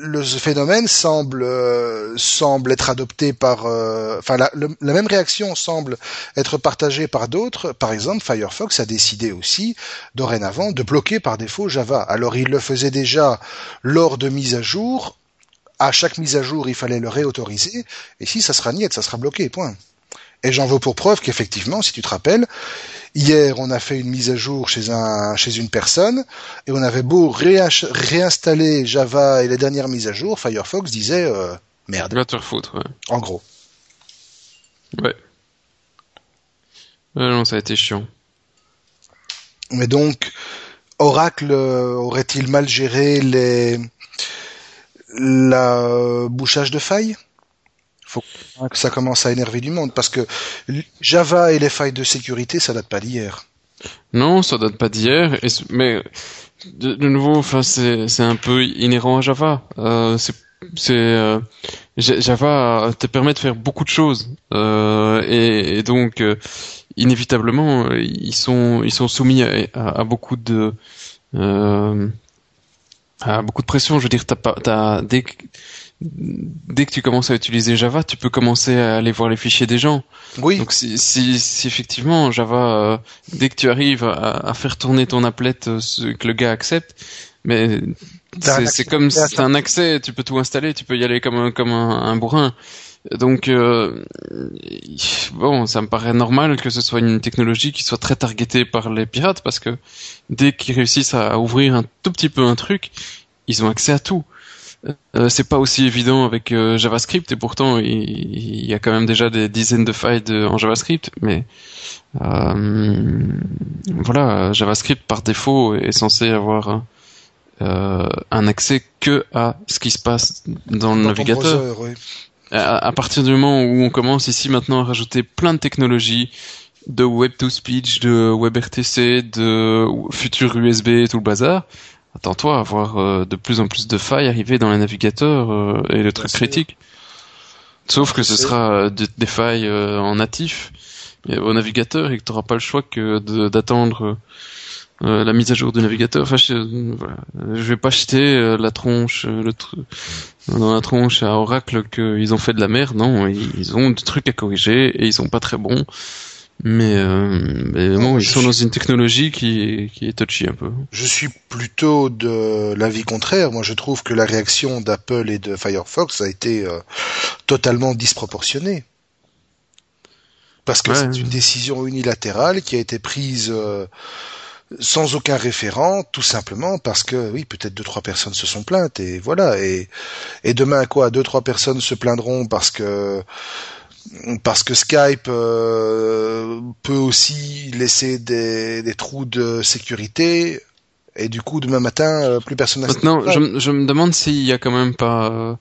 le phénomène semble euh, semble être adopté par, euh, enfin la même réaction semble être partagée par d'autres. Par exemple, Firefox a décidé aussi dorénavant de bloquer par défaut Java. Alors il le faisait déjà lors de mise à jour. À chaque mise à jour, il fallait le réautoriser. Et si ça sera niet, ça sera bloqué. Point. Et j'en veux pour preuve qu'effectivement, si tu te rappelles, hier on a fait une mise à jour chez un chez une personne et on avait beau réinstaller Java et les dernières mises à jour, Firefox disait euh, merde, Va te refoutre, ouais. en gros. Ouais. Ouais, non, ça a été chiant. Mais donc, Oracle euh, aurait-il mal géré les la euh, bouchage de failles? Faut que ça commence à énerver du monde parce que Java et les failles de sécurité, ça date pas d'hier. Non, ça date pas d'hier, mais de, nouveau, enfin, c'est un peu inhérent à Java. Euh, c'est euh, Java te permet de faire beaucoup de choses euh, et, donc euh, inévitablement ils sont ils sont soumis à, à, beaucoup de à beaucoup de pression. Je veux dire, t'as pas, t'as, dès que, dès que tu commences à utiliser Java, tu peux commencer à aller voir les fichiers des gens. Oui. Donc si, si, si effectivement Java, euh, dès que tu arrives à, à, faire tourner ton applet, euh, que le gars accepte, mais c'est comme si t'as un accès, tu peux tout installer, tu peux y aller comme un, comme un, un bourrin. Donc euh, bon, ça me paraît normal que ce soit une technologie qui soit très targetée par les pirates parce que dès qu'ils réussissent à ouvrir un tout petit peu un truc, ils ont accès à tout. Euh, c'est pas aussi évident avec euh, JavaScript et pourtant il, y a quand même déjà des dizaines de failles en JavaScript, mais euh, voilà, JavaScript par défaut est censé avoir un accès que à ce qui se passe dans le navigateur. à, partir du moment où on commence ici maintenant à rajouter plein de technologies, de web to speech, de WebRTC, de futur USB et tout le bazar, attends-toi à voir euh, de plus en plus de failles arriver dans les navigateurs euh, et le truc critique. Sauf que ce sera euh, des, failles en natif au navigateur et que tu n'auras pas le choix que d'attendre la mise à jour du navigateur. Enfin, je, voilà. je vais pas jeter la tronche, le dans la tronche à Oracle qu'ils ont fait de la merde. Non, ils ont des trucs à corriger et ils sont pas très bons. Mais, euh, mais bon, ils sont dans une technologie qui, qui est touchy un peu. Je suis plutôt de l'avis contraire. Moi, je trouve que la réaction d'Apple et de Firefox a été euh, totalement disproportionnée. Parce que c'est une décision unilatérale qui a été prise euh, sans aucun référent, tout simplement parce que oui, peut-être deux trois personnes se sont plaintes et voilà. Et, et demain quoi, deux trois personnes se plaindront parce que parce que Skype euh, peut aussi laisser des, des, trous de sécurité et du coup demain matin euh, plus personne. Maintenant, je, je, me demande s'il y a quand même pas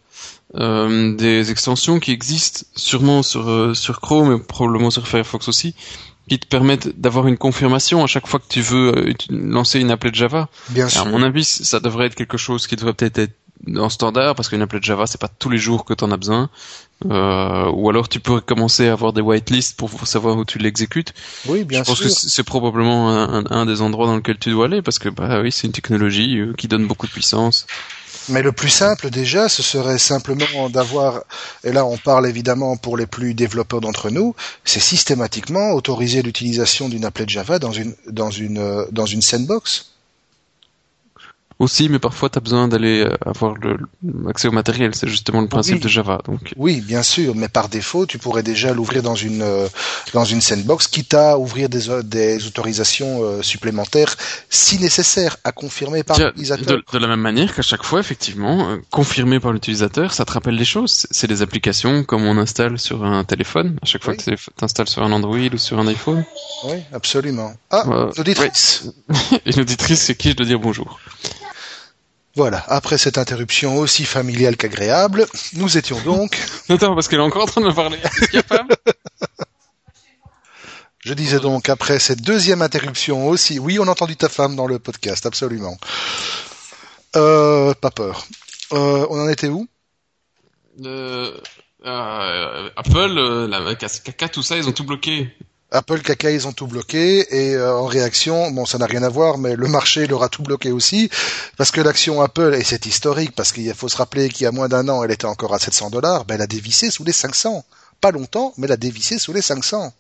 euh, des extensions qui existent, sûrement sur sur Chrome et probablement sur Firefox aussi, qui te permettent d'avoir une confirmation à chaque fois que tu veux lancer une applet Java. Bien sûr. À mon avis, ça devrait être quelque chose qui devrait peut-être être en standard parce qu'une applet Java c'est pas tous les jours que tu en as besoin euh, ou alors tu pourrais commencer à avoir des whitelists pour savoir où tu l'exécutes. Oui, bien sûr. Je pense que c'est probablement un, un, des endroits dans lequel tu dois aller parce que bah oui, c'est une technologie euh, qui donne beaucoup de puissance. Mais le plus simple déjà, ce serait simplement d'avoir, et là on parle évidemment pour les plus développeurs d'entre nous, c'est systématiquement autoriser l'utilisation d'une applet Java dans une dans une euh, dans une sandbox aussi, mais parfois tu as besoin d'aller euh, avoir l'accès au matériel. C'est justement le principe de Java. Donc. Oui, bien sûr, mais par défaut, tu pourrais déjà l'ouvrir dans une euh, dans une sandbox, quitte à ouvrir des, des autorisations euh, supplémentaires si nécessaire, à confirmer par l'utilisateur. De, la même manière qu'à chaque fois, effectivement, confirmé par l'utilisateur, ça te rappelle des choses. C'est des applications comme on installe sur un téléphone. À chaque fois que tu installes sur un Android ou sur un iPhone. Oui, absolument. Ah, une auditrice. une auditrice, c'est qui je dois dire bonjour. Voilà, après cette interruption aussi familiale qu'agréable, nous étions donc... Attends, parce qu'elle est encore en train de me parler. Je disais donc, après cette deuxième interruption aussi... Oui, on a entendu ta femme dans le podcast, absolument. Euh, pas peur. Euh, on en était où? Euh, Apple, la caca, tout ça, ils ont tout bloqué. Apple, caca, ils ont tout bloqué et euh, en réaction, bon, ça n'a rien à voir, mais le marché leur a tout bloqué aussi parce que l'action Apple et c'est historique parce qu'il faut se rappeler qu'il y a moins d'un an, elle était encore à 700 dollars, ben elle a dévissé sous les 500. Pas longtemps, mais elle a dévissé sous les 500.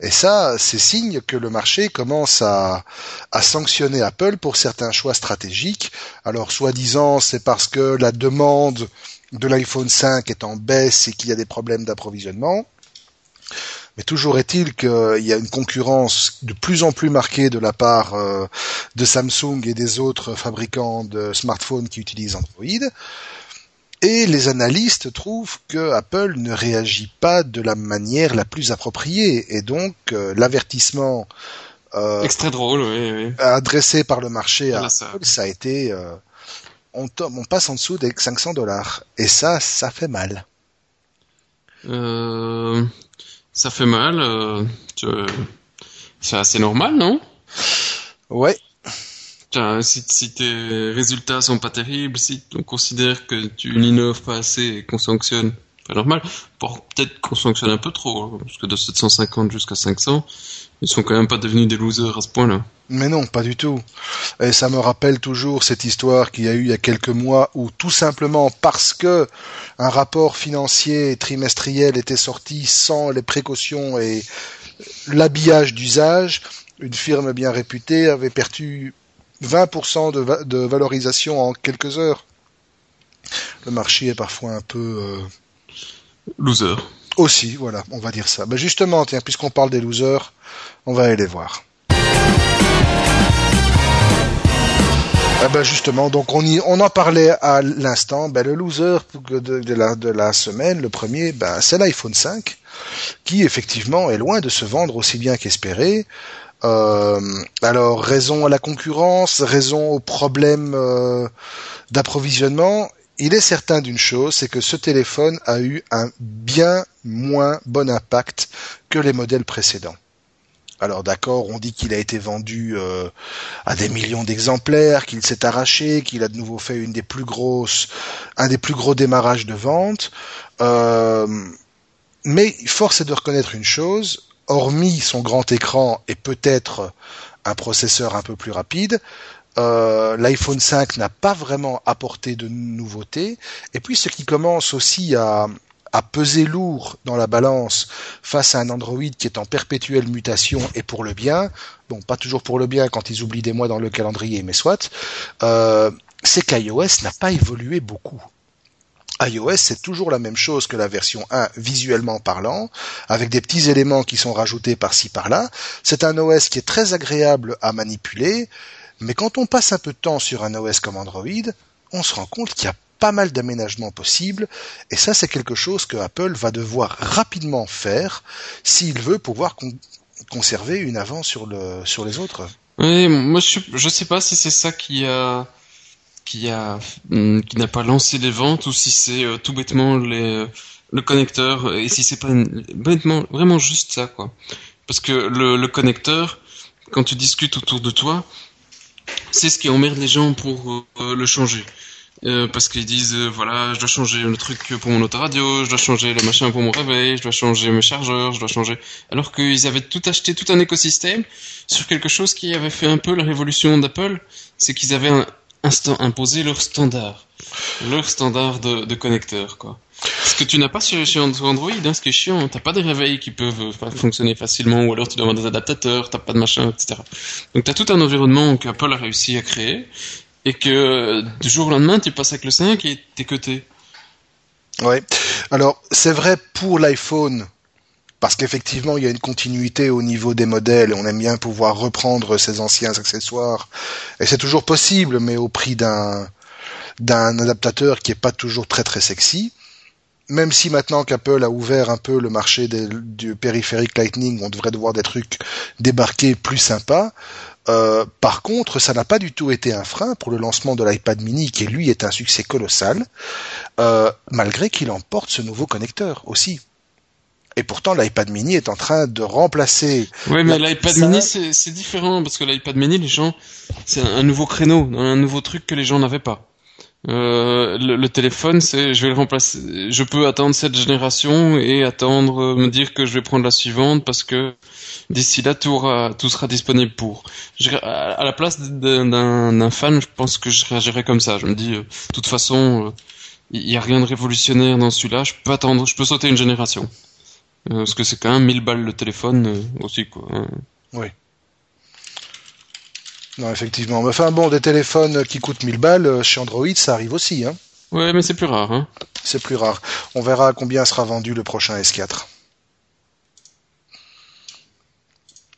Et ça, c'est signe que le marché commence à, à sanctionner Apple pour certains choix stratégiques. Alors, soi-disant, c'est parce que la demande de l'iPhone 5 est en baisse et qu'il y a des problèmes d'approvisionnement. Mais toujours est-il qu'il y a une concurrence de plus en plus marquée de la part euh, de Samsung et des autres fabricants de smartphones qui utilisent Android. Et les analystes trouvent que Apple ne réagit pas de la manière la plus appropriée. Et donc, euh, l'avertissement euh, Extrait drôle, adressé par le marché à Apple, ça a été on, on passe en dessous des 500 dollars. Et ça, ça fait mal. Euh, ça fait mal. Euh, c'est assez normal, non? Ouais. Tiens, si, si tes résultats sont pas terribles, si on considère que tu n'innoves pas assez et qu'on sanctionne, normal. Pour peut-être qu'on sanctionne un peu trop, hein, parce que de 750 jusqu'à 500, ils sont quand même pas devenus des losers à ce point-là. Mais non, pas du tout. Et ça me rappelle toujours cette histoire qu'il y a eu il y a quelques mois où tout simplement parce que un rapport financier trimestriel était sorti sans les précautions et l'habillage d'usage, une firme bien réputée avait perdu 20% de, de valorisation en quelques heures. Le marché est parfois un peu euh, Loser. aussi, voilà, on va dire ça. Ben justement, tiens, puisqu'on parle des losers, on va aller les voir. Eh ben justement, donc on, y, en parlait à l'instant. Ben le loser de, la, semaine, le premier, c'est l'iPhone 5, qui effectivement est loin de se vendre aussi bien qu'espéré. Euh, alors raison à la concurrence, raison au problème euh, d'approvisionnement. Il est certain d'une chose, c'est que ce téléphone a eu un bien moins bon impact que les modèles précédents. Alors d'accord, on dit qu'il a été vendu euh, à des millions d'exemplaires, qu'il s'est arraché, qu'il a de nouveau fait une des plus grosses, un des plus gros démarrages de vente. Euh, mais force est de reconnaître une chose, hormis son grand écran et peut-être un processeur un peu plus rapide, euh, l'iPhone 5 n'a pas vraiment apporté de nouveautés. Et puis ce qui commence aussi à, à peser lourd dans la balance face à un Android qui est en perpétuelle mutation et pour le bien, bon pas toujours pour le bien quand ils oublient des mois dans le calendrier, mais soit, euh, c'est qu'iOS n'a pas évolué beaucoup iOS, c'est toujours la même chose que la version 1 visuellement parlant, avec des petits éléments qui sont rajoutés par-ci par-là. C'est un OS qui est très agréable à manipuler, mais quand on passe un peu de temps sur un OS comme Android, on se rend compte qu'il y a pas mal d'aménagements possibles, et ça c'est quelque chose que Apple va devoir rapidement faire s'il veut pouvoir con conserver une avance sur, le, sur les autres. Oui, moi je, je sais pas si c'est ça qui a qui a qui n'a pas lancé les ventes ou si c'est euh, tout bêtement les, le connecteur et si c'est pas bêtement vraiment juste ça quoi. Parce que le connecteur, quand tu discutes autour de toi, c'est ce qui emmerde les gens pour euh, le changer. Euh, parce qu'ils disent euh, voilà je dois changer le truc pour mon autoradio, je dois changer le machin pour mon réveil, je dois changer mes chargeurs, je dois changer alors qu'ils avaient tout acheté tout un écosystème sur quelque chose qui avait fait un peu la révolution d'Apple, c'est qu'ils avaient un, instant imposé leur standard, leur standard de, de connecteur quoi. Ce que tu n'as pas sur, Android, hein, ce qui est chiant, t'as pas des réveils qui peuvent euh, fonctionner facilement, ou alors tu dois avoir des adaptateurs, t'as pas de machin, etc. Donc t'as tout un environnement qu'Apple a réussi à créer, et que du jour au lendemain, tu passes avec le 5 et t'es coté. Ouais. Alors, c'est vrai pour l'iPhone, parce qu'effectivement, il y a une continuité au niveau des modèles, on aime bien pouvoir reprendre ses anciens accessoires, et c'est toujours possible, mais au prix d'un d'un adaptateur qui est pas toujours très très sexy. Même si maintenant qu'Apple a ouvert un peu le marché des, du périphérique Lightning, on devrait devoir des trucs débarqués plus sympas. Euh, par contre, ça n'a pas du tout été un frein pour le lancement de l'iPad mini, qui lui est un succès colossal, euh, malgré qu'il emporte ce nouveau connecteur aussi. Et pourtant, l'iPad mini est en train de remplacer. Oui, mais l'iPad mini, c'est différent, parce que l'iPad mini, les gens, c'est un nouveau créneau, un nouveau truc que les gens n'avaient pas. Euh, le, le, téléphone, c'est, je vais le remplacer. Je peux attendre cette génération et attendre, me dire que je vais prendre la suivante parce que d'ici là, tout, aura, tout sera disponible pour. Je, à, la place d'un fan, je pense que je réagirais comme ça. Je me dis, euh, de toute façon, il euh, n'y a rien de révolutionnaire dans celui-là. Je peux attendre, je peux sauter une génération. Euh, parce que c'est quand même 1000 balles le téléphone euh, aussi, quoi. Hein. Oui. Non, effectivement. Enfin bon, des téléphones qui coûtent 1000 balles chez Android, ça arrive aussi. Hein. Ouais, mais c'est plus rare. Hein. C'est plus rare. On verra à combien sera vendu le prochain S4.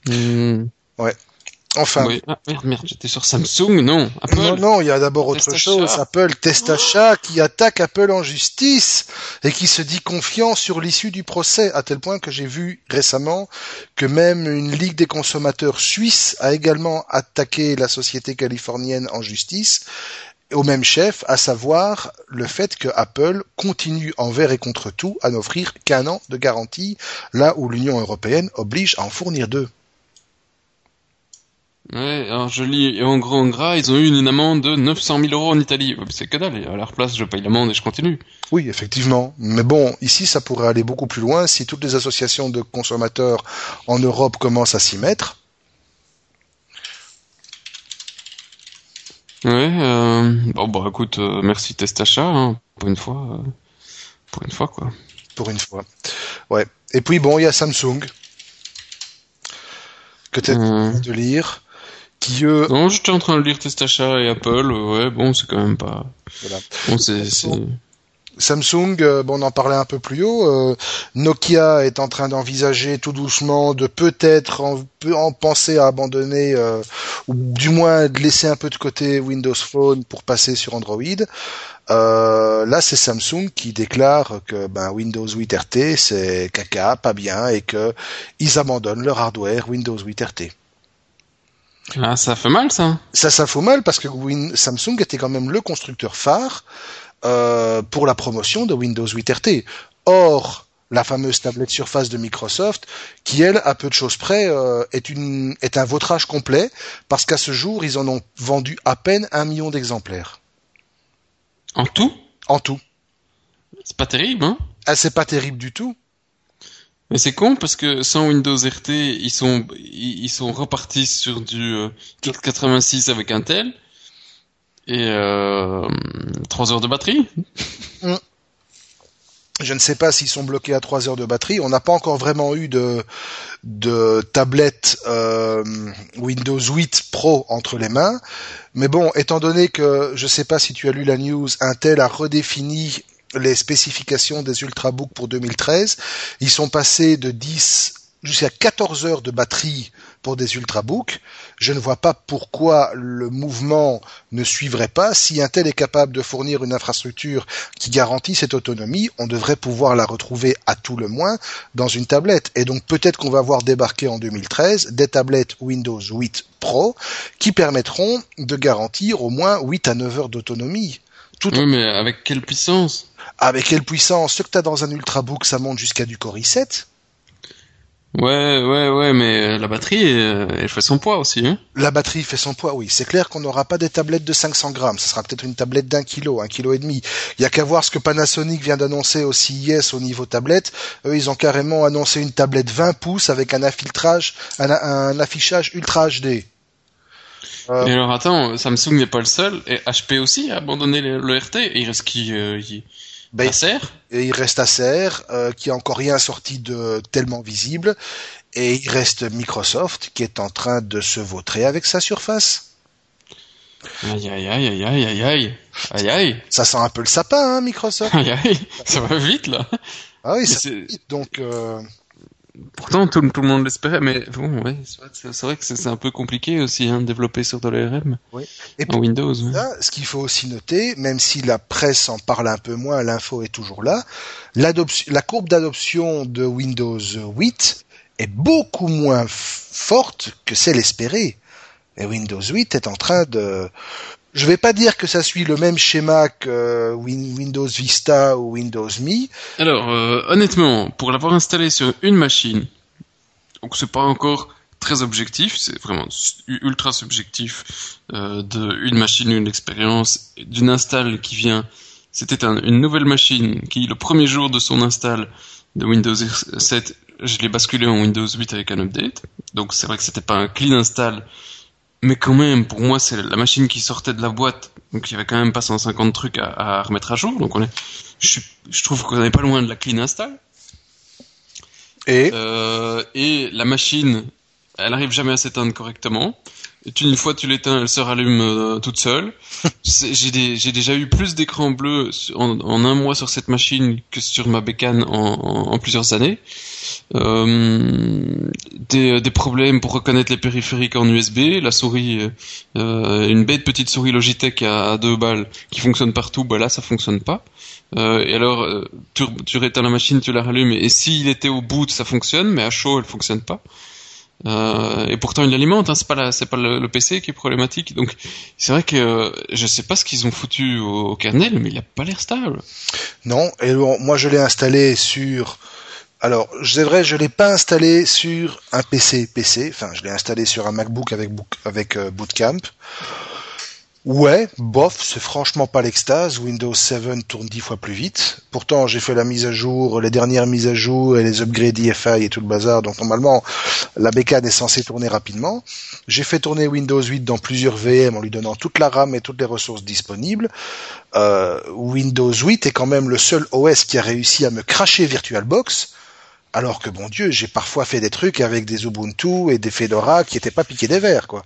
Mmh. Ouais. Enfin. Oui. Ah, merde, merde, j'étais sur Samsung, non. Apple. Non, non, il y a d'abord autre chose. Apple, Testachat, qui attaque Apple en justice et qui se dit confiant sur l'issue du procès, à tel point que j'ai vu récemment que même une ligue des consommateurs suisse a également attaqué la société californienne en justice. au même chef, à savoir le fait que Apple continue envers et contre tout à n'offrir qu'un an de garantie, là où l'Union européenne oblige à en fournir deux. Ouais, alors je lis, et en grand gras, ils ont eu une amende de 900 000 euros en Italie. C'est que dalle, à leur place, je paye l'amende et je continue. Oui, effectivement. Mais bon, ici, ça pourrait aller beaucoup plus loin si toutes les associations de consommateurs en Europe commencent à s'y mettre. Ouais, euh, bon bah écoute, euh, merci Testacha, hein, pour une fois, euh, pour une fois quoi. Pour une fois. Ouais. Et puis bon, il y a Samsung que tu Hum. de lire, qui eux, Non, j'étais en train de lire Testacha et Apple, ouais, bon, c'est quand même pas... voilà. Bon, c'est... Samsung, euh, bon, on en parlait un peu plus haut. euh, Nokia est en train d'envisager tout doucement de peut-être en, penser à abandonner euh, ou du moins de laisser un peu de côté Windows Phone pour passer sur Android. Euh, là, c'est Samsung qui déclare que ben, Windows 8 RT c'est caca, pas bien, et que ils abandonnent leur hardware Windows 8 RT. Ah, ça fait mal, ça Ça, ça fout mal parce que Win- Samsung était quand même le constructeur phare euh, pour la promotion de Windows 8 RT. Or, la fameuse tablette Surface de Microsoft, qui elle, à peu de choses près, euh, est, une, est un vautrage complet parce qu'à ce jour, ils en ont vendu à peine un million d'exemplaires En tout? En tout. C'est pas terrible, hein? Ah, c'est pas terrible du tout. Mais c'est con parce que sans Windows RT, ils sont ils sont repartis sur du euh, 486 avec Intel et euh, 3 heures de batterie. Je ne sais pas s'ils sont bloqués à 3 heures de batterie. On n'a pas encore vraiment eu de, de tablette euh, Windows 8 Pro entre les mains. Mais bon, étant donné que, je ne sais pas si tu as lu la news, Intel a redéfini les spécifications des Ultrabooks pour 2013. Ils sont passés de 10 jusqu'à 14 heures de batterie pour des Ultrabooks. Je ne vois pas pourquoi le mouvement ne suivrait pas. Si Intel est capable de fournir une infrastructure qui garantit cette autonomie, on devrait pouvoir la retrouver à tout le moins dans une tablette. Et donc peut-être qu'on va voir débarquer en 2013 des tablettes Windows 8 Pro qui permettront de garantir au moins 8 à 9 heures d'autonomie. Tout Oui, mais avec quelle puissance? Avec quelle puissance? Ce que tu as dans un Ultrabook, ça monte jusqu'à du Core i7. Ouais, ouais, ouais, mais la batterie, euh, elle fait son poids aussi, hein La batterie fait son poids, oui. C'est clair qu'on n'aura pas des tablettes de 500 grammes. Ce sera peut-être une tablette d'un kilo, un kilo et demi. Il y a qu'à voir ce que Panasonic vient d'annoncer au CES au niveau tablette. Eux, ils ont carrément annoncé une tablette 20 pouces avec un infiltrage, un, un affichage Ultra HD. Euh... Et alors attends, Samsung n'est pas le seul, et HP aussi a abandonné l'ERT, et il reste qui euh, bah, Acer? Et il reste Acer, euh, qui a encore rien sorti de tellement visible, et il reste Microsoft, qui est en train de se vautrer avec sa surface. Aïe aïe aïe aïe aïe aïe aïe aïe Ça sent un peu le sapin, hein, Microsoft. Aïe aïe, ça va vite là. Ah oui, ça va donc. Euh, Pourtant tout, tout le monde l'espérait, mais bon ouais, c'est vrai que c'est un peu compliqué aussi hein, de développer sur de l'ARM Oui. Et en Windows. ouais. là, ce qu'il faut aussi noter, même si la presse en parle un peu moins, l'info est toujours là, la courbe d'adoption de Windows 8 est beaucoup moins forte que celle espérée. Et Windows 8 est en train de... Je vais pas dire que ça suit le même schéma que Win- Windows Vista ou Windows Me. Alors euh, honnêtement, pour l'avoir installé sur une machine, donc c'est pas encore très objectif, c'est vraiment ultra subjectif euh, de une machine, une expérience, d'une install qui vient. C'était un- une nouvelle machine qui, le premier jour de son install de Windows 7, je l'ai basculé en Windows 8 avec un update. Donc c'est vrai que c'était pas un clean install, mais quand même, pour moi, c'est la machine qui sortait de la boîte. Donc il y avait quand même pas 150 trucs à, à remettre à jour. Donc on est, je, je trouve qu'on n'est pas loin de la clean install. Et? Euh, et la machine, elle arrive jamais à s'éteindre correctement. Et une fois tu l'éteins, elle se rallume euh, toute seule. J'ai déjà eu plus d'écrans bleus en, en un mois sur cette machine que sur ma bécane en, en- en plusieurs années. Euh, des, des problèmes pour reconnaître les périphériques en USB, la souris, euh, une bête petite souris Logitech à, à deux balles qui fonctionne partout, bah là ça fonctionne pas. Euh, et alors, euh, tu, tu réteins la machine, tu la rallumes, et s'il était au bout, ça fonctionne, mais à chaud, elle fonctionne pas. Euh, et pourtant, il l'alimente. Hein, c'est pas la, c'est pas le, PC qui est problématique. Donc, c'est vrai que euh, je sais pas ce qu'ils ont foutu au, au, kernel, mais il a pas l'air stable. Non. Et bon, moi, je l'ai installé sur. Alors, c'est vrai, je l'ai pas installé sur un PC PC. Enfin, je l'ai installé sur un MacBook avec avec euh, Bootcamp. Ouais, bof, c'est franchement pas l'extase. Windows 7 tourne dix fois plus vite. Pourtant, j'ai fait la mise à jour, les dernières mises à jour et les upgrades IFI et tout le bazar. Donc normalement, la bécane est censée tourner rapidement. J'ai fait tourner Windows 8 dans plusieurs VM en lui donnant toute la RAM et toutes les ressources disponibles. Euh, Windows 8 est quand même le seul OS qui a réussi à me cracher VirtualBox. Alors que bon Dieu, j'ai parfois fait des trucs avec des Ubuntu et des Fedora qui étaient pas piqués des verres, quoi.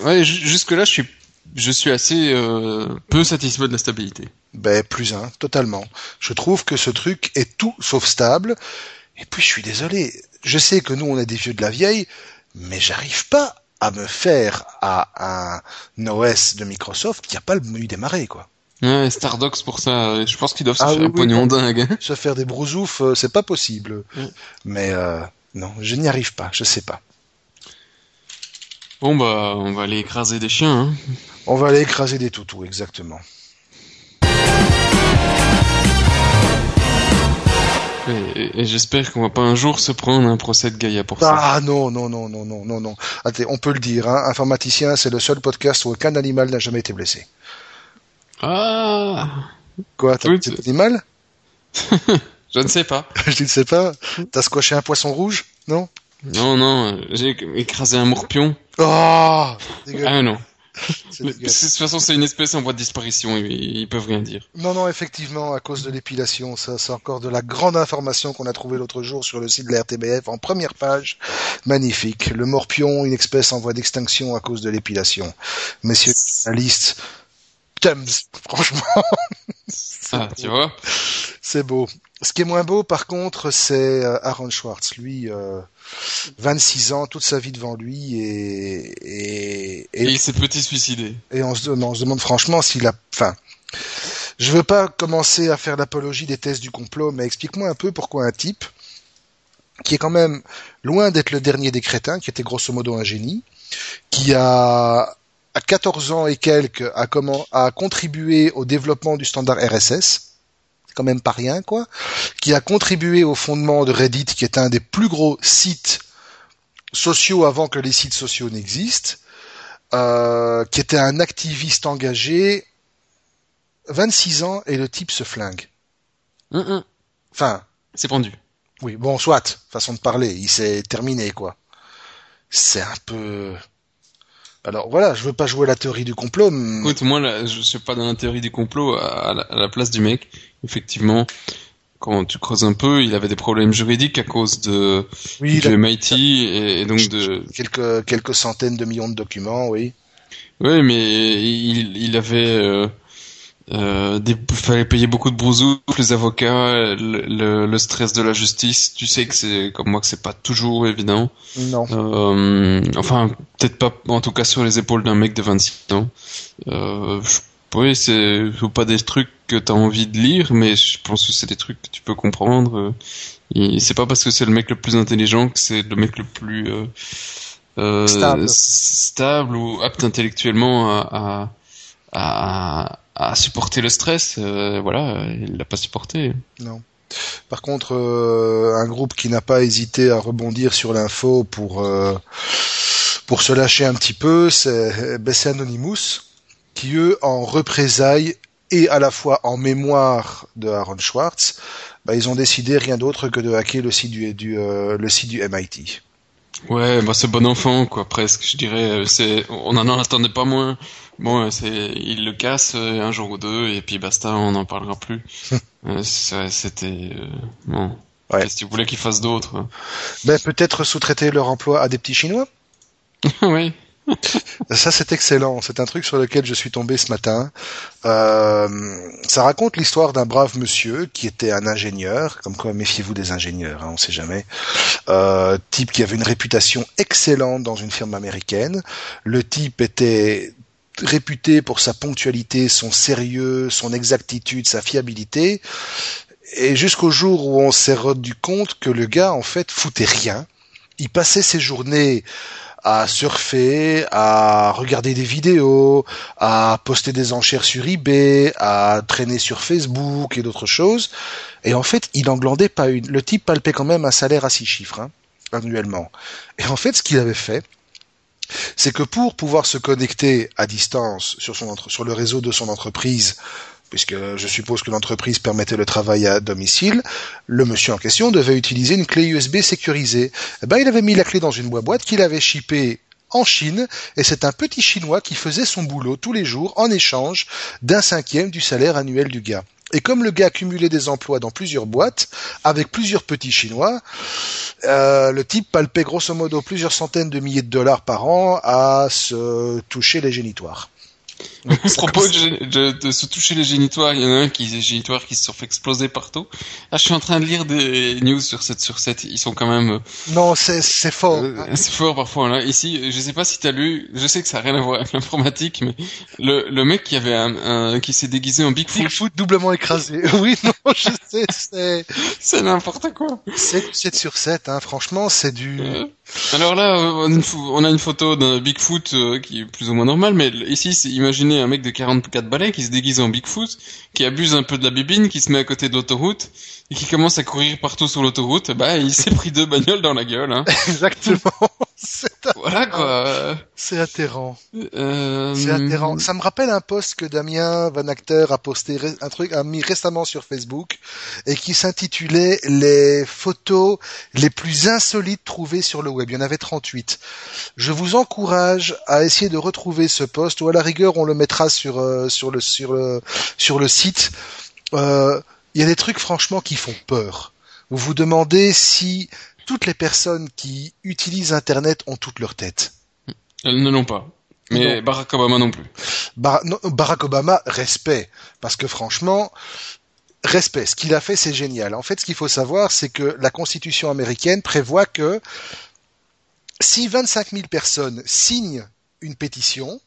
Ouais, jusque là, je suis je suis assez euh, peu satisfait de la stabilité. Ben plus un, totalement. Je trouve que ce truc est tout sauf stable. Et puis je suis désolé, je sais que nous on est des vieux de la vieille, mais j'arrive pas à me faire à un OS de Microsoft qui a pas le menu démarrer quoi. Ouais, Stardox pour ça, je pense qu'ils doivent se ah faire un pognon dingue. Se faire des brousoufs, euh, c'est pas possible. Mais euh, non, je n'y arrive pas, je sais pas. Bon bah, on va aller écraser des chiens. Hein. On va aller écraser des toutous, exactement. Et, j'espère qu'on va pas un jour se prendre un procès de Gaïa pour ça. Ah non, non, non, non, non, non, non. Attends, on peut le dire, hein, Informaticien, c'est le seul podcast où aucun animal n'a jamais été blessé. Ah Quoi, t'as oui, un animal Je ne sais pas. Je ne sais pas. T'as squashé un poisson rouge? Non? Non, non, j'ai écrasé un morpion. Oh Ah non. de toute façon, c'est une espèce en voie de disparition. Ils, ils, peuvent rien dire. Non, non, effectivement, à cause de l'épilation, ça, c'est encore de la grande information qu'on a trouvée l'autre jour sur le site de la RTBF en première page. Magnifique. Le morpion, une espèce en voie d'extinction à cause de l'épilation. Messieurs la liste, Thames, franchement. Ah, tu vois? C'est beau. Ce qui est moins beau, par contre, c'est euh, Aaron Schwartz. Lui, euh, 26 ans, toute sa vie devant lui, et et, et, et il s'est petit suicidé. Et on se, on se demande franchement s'il a, enfin, je veux pas commencer à faire l'apologie des thèses du complot, mais explique-moi un peu pourquoi un type qui est quand même loin d'être le dernier des crétins, qui était grosso modo un génie, qui a à 14 ans et quelques a, comment, a contribué au développement du standard RSS, quand même pas rien, quoi, qui a contribué au fondement de Reddit, qui est un des plus gros sites sociaux avant que les sites sociaux n'existent, euh, qui était un activiste engagé, 26 ans et le type se flingue. Enfin. C'est pendu. Oui, bon, soit, façon de parler, il s'est terminé, quoi. C'est un peu... Alors voilà, je veux pas jouer la théorie du complot. Mais... Écoute, moi, là, je suis pas dans la théorie du complot à la, à la place du mec. Effectivement, quand tu creuses un peu, il avait des problèmes juridiques à cause de oui, du MIT et, et, donc de quelques quelques centaines de millions de documents, oui. Oui, mais il, il avait euh, euh, des, fallait payer beaucoup de brousous, les avocats, le, le, stress de la justice. Tu sais que c'est comme moi que c'est pas toujours évident. Non. Euh, enfin, peut-être pas, en tout cas sur les épaules d'un mec de 26 ans. Euh, oui, c'est pas des trucs que t'as envie de lire, mais je pense que c'est des trucs que tu peux comprendre. C'est pas parce que c'est le mec le plus intelligent que c'est le mec le plus euh, euh, stable. stable. ou apte intellectuellement à, à, à à supporter le stress. Euh, voilà, il l'a pas supporté. Non. Par contre, euh, un groupe qui n'a pas hésité à rebondir sur l'info pour euh, pour se lâcher un petit peu, c'est ben, Anonymous, qui eux, en représailles et à la fois en mémoire de Aaron Schwartz, ben, ils ont décidé rien d'autre que de hacker le site du, du le site du MIT. Ouais, bah c'est bon enfant quoi, presque. Je dirais, c'est, on en attendait pas moins. Bon, c'est, il le casse euh, un jour ou deux et puis basta, on n'en parlera plus. euh, c'était euh, bon. Ouais. Qu'est-ce que tu voulais qu'ils fassent d'autre Ben peut-être sous-traiter leur emploi à des petits Chinois. oui. ça c'est excellent, c'est un truc sur lequel je suis tombé ce matin. Euh, ça raconte l'histoire d'un brave monsieur qui était un ingénieur, comme quoi méfiez-vous des ingénieurs, hein, on sait jamais. Euh, type qui avait une réputation excellente dans une firme américaine. Le type était réputé pour sa ponctualité, son sérieux, son exactitude, sa fiabilité. Et jusqu'au jour où on s'est rendu compte que le gars, en fait, foutait rien il passait ses journées à surfer, à regarder des vidéos, à poster des enchères sur eBay, à traîner sur Facebook et d'autres choses. Et en fait, il englandait pas une. Le type palpait quand même un salaire à six chiffres hein, annuellement. Et en fait, ce qu'il avait fait, c'est que pour pouvoir se connecter à distance sur, le réseau de son entreprise, puisque je suppose que l'entreprise permettait le travail à domicile, le monsieur en question devait utiliser une clé USB sécurisée. Eh ben, il avait mis la clé dans une boîte qu'il avait chippée en Chine, et c'est un petit Chinois qui faisait son boulot tous les jours en échange d'un cinquième du salaire annuel du gars. Et comme le gars cumulait des emplois dans plusieurs boîtes, avec plusieurs petits Chinois, euh, le type palpait grosso modo plusieurs centaines de milliers de dollars par an à se toucher les génitoires. À propos de, se toucher les génitoires, il y en a un qui des génitoires qui se sont fait exploser partout. Ah, je suis en train de lire des news sur cette sur cette. Ils sont quand même. Euh, non, c'est c'est fort. Euh, c'est fort parfois là. Ici, je sais pas si t'as lu. Je sais que ça a rien à voir avec l'informatique, mais le le mec qui avait un, qui s'est déguisé en Bigfoot. Bigfoot doublement écrasé. oui, non, je sais, c'est. c'est n'importe quoi. C'est 7 sur 7, hein. Franchement, c'est du. Euh, alors là, on a une photo d'un Bigfoot qui est plus ou moins normal, mais ici, c'est imaginez un mec de 44 balais qui se déguise en Bigfoot, qui abuse un peu de la bibine, qui se met à côté de l'autoroute et qui commence à courir partout sur l'autoroute. Bah, il s'est pris deux bagnoles dans la gueule. Hein. Exactement. Voilà quoi. C'est atterrant. Euh... C'est atterrant. Ça me rappelle un post que Damien Van Acter a posté, un truc a mis récemment sur Facebook et qui s'intitulait les photos les plus insolites trouvées sur le web. Il y en avait 38. Je vous encourage à essayer de retrouver ce post ou à la rigueur on le mettra sur euh, sur le sur le sur le site. Euh, il y a des trucs franchement qui font peur. Vous vous demandez si toutes les personnes qui utilisent Internet ont toute leur tête. Elles ne l'ont pas. Mais Barack Obama non plus. Barack Obama, respect. Parce que franchement, respect. Ce qu'il a fait, c'est génial. En fait, ce qu'il faut savoir, c'est que la Constitution américaine prévoit que si 25 000 personnes signent une pétition,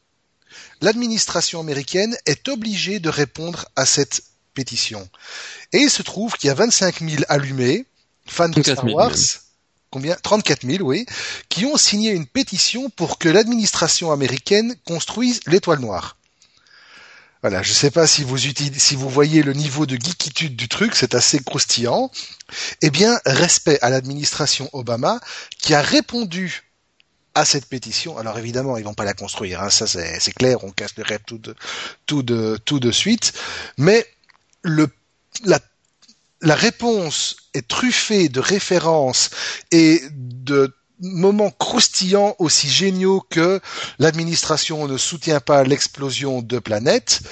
l'administration américaine est obligée de répondre à cette pétition. Et il se trouve qu'il y a 25 000 allumés, fans de Star Wars, combien? 34 000, oui, qui ont signé une pétition pour que l'administration américaine construise l'étoile noire. Voilà, je ne sais pas si vous si vous voyez le niveau de geekitude du truc, c'est assez croustillant. Eh bien, respect à l'administration Obama qui a répondu à cette pétition. Alors évidemment, ils vont pas la construire, hein, ça c'est clair, on casse le rêve tout de, tout de, tout de suite. Mais le, la, la réponse est truffée de références et de moments croustillants aussi géniaux que l'administration ne soutient pas l'explosion de planètes.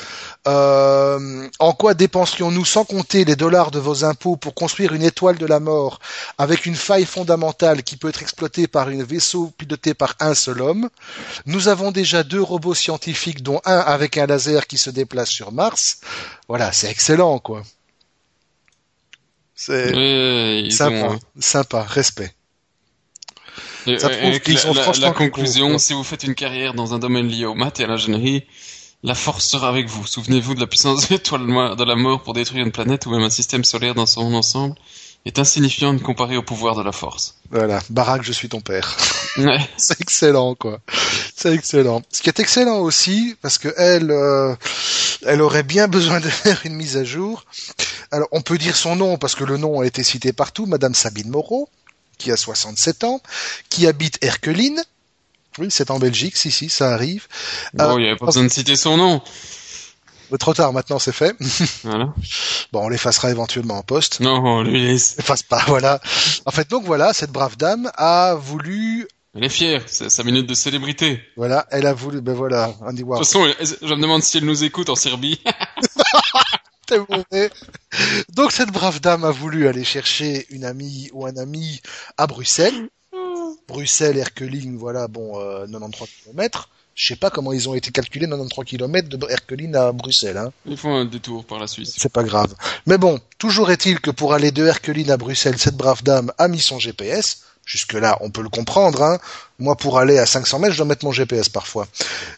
Euh, en quoi dépenserions-nous sans compter les dollars de vos impôts pour construire une étoile de la mort avec une faille fondamentale qui peut être exploitée par un vaisseau piloté par un seul homme? Nous avons déjà deux robots scientifiques dont un avec un laser qui se déplace sur Mars. Voilà, c'est excellent quoi. C'est sympa, sympa, respect. Ça prouve la, la conclusion, si vous faites une carrière dans un domaine lié aux maths et à l'ingénierie, la force sera avec vous. Souvenez-vous de la puissance de l'étoile de la mort pour détruire une planète ou même un système solaire dans son ensemble est insignifiante comparée au pouvoir de la force. Voilà, Barack, je suis ton père. c'est excellent, quoi. C'est excellent. Ce qui est excellent aussi, parce que elle, euh, elle aurait bien besoin de faire une mise à jour. Alors, on peut dire son nom parce que le nom a été cité partout, Madame Sabine Moreau qui a 67 ans, qui habite Erkeline. Oui, c'est en Belgique, si, si, ça arrive. Bon, il n'y a pas besoin de citer son nom. Trop tard, maintenant c'est fait. Voilà. bon, on l'effacera éventuellement en poste. Non, on lui laisse. Efface pas, voilà. En fait, donc voilà, cette brave dame a voulu elle est fière, c'est sa minute de célébrité. Voilà, elle a voulu, ben voilà, Andy Warhol. De toute façon, je me demande si elle nous écoute en Serbie. Donc cette brave dame a voulu aller chercher une amie ou un ami à Bruxelles. Bruxelles, Erkeline, voilà, bon, 93 euh, km. Je sais pas comment ils ont été calculés 93 km de Erkeline à Bruxelles. Hein. Ils font un détour par la Suisse. C'est pas grave. Mais bon, toujours est-il que pour aller de Erkeline à Bruxelles, cette brave dame a mis son GPS Jusque-là, on peut le comprendre. Hein. Moi, pour aller à 500 mètres, je dois mettre mon GPS parfois.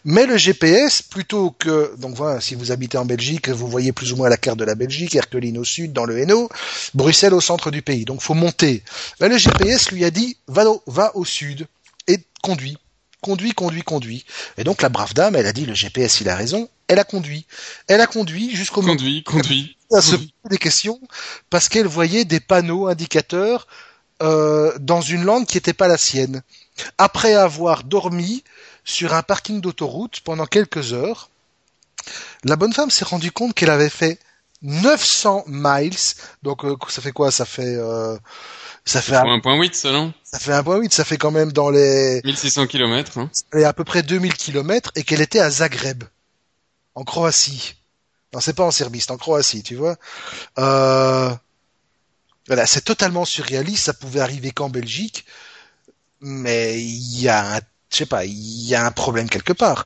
Mais le GPS, plutôt que... Donc voilà, si vous habitez en Belgique, vous voyez plus ou moins la carte de la Belgique, Erqueline au sud, dans le Hainaut, Bruxelles au centre du pays. Donc faut monter. Là, le GPS lui a dit, va au, va au sud et conduis. Conduis, conduis, conduis. Et donc la brave dame, elle a dit, le GPS, il a raison. Elle a conduit. Elle a conduit jusqu'au... Conduit, conduit. À se poser des questions parce qu'elle voyait des panneaux indicateurs euh, dans une langue qui n'était pas la sienne. Après avoir dormi sur un parking d'autoroute pendant quelques heures, la bonne femme s'est rendue compte qu'elle avait fait 900 miles. Donc euh, ça fait quoi? Ça fait euh, ça fait un point huit, ça non? Ça fait un point huit. Ça fait quand même dans les 1600 kilomètres. Hein. Et à peu près 2000 kilomètres et qu'elle était à Zagreb, en Croatie. Non, c'est pas en Serbie, c'est en Croatie, tu vois. Euh, voilà, c'est totalement surréaliste, ça pouvait arriver qu'en Belgique, mais il y a un, je sais pas, il y a un problème quelque part.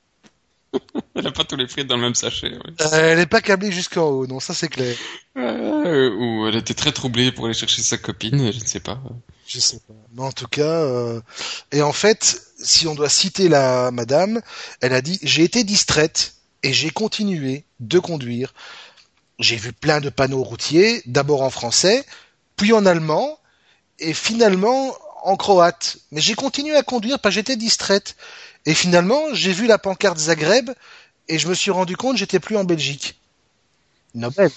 elle a pas tous les frites dans le même sachet. Euh, elle n'est pas câblée jusqu'en haut, non, ça c'est clair. Euh, ou elle était très troublée pour aller chercher sa copine, je ne sais pas. Je sais pas. Mais en tout cas, euh... et en fait, si on doit citer la madame, elle a dit j'ai été distraite et j'ai continué de conduire. J'ai vu plein de panneaux routiers, d'abord en français, puis en allemand, et finalement en croate. Mais j'ai continué à conduire parce que j'étais distraite. Et finalement, j'ai vu la pancarte Zagreb et je me suis rendu compte que j'étais plus en Belgique. Nobel.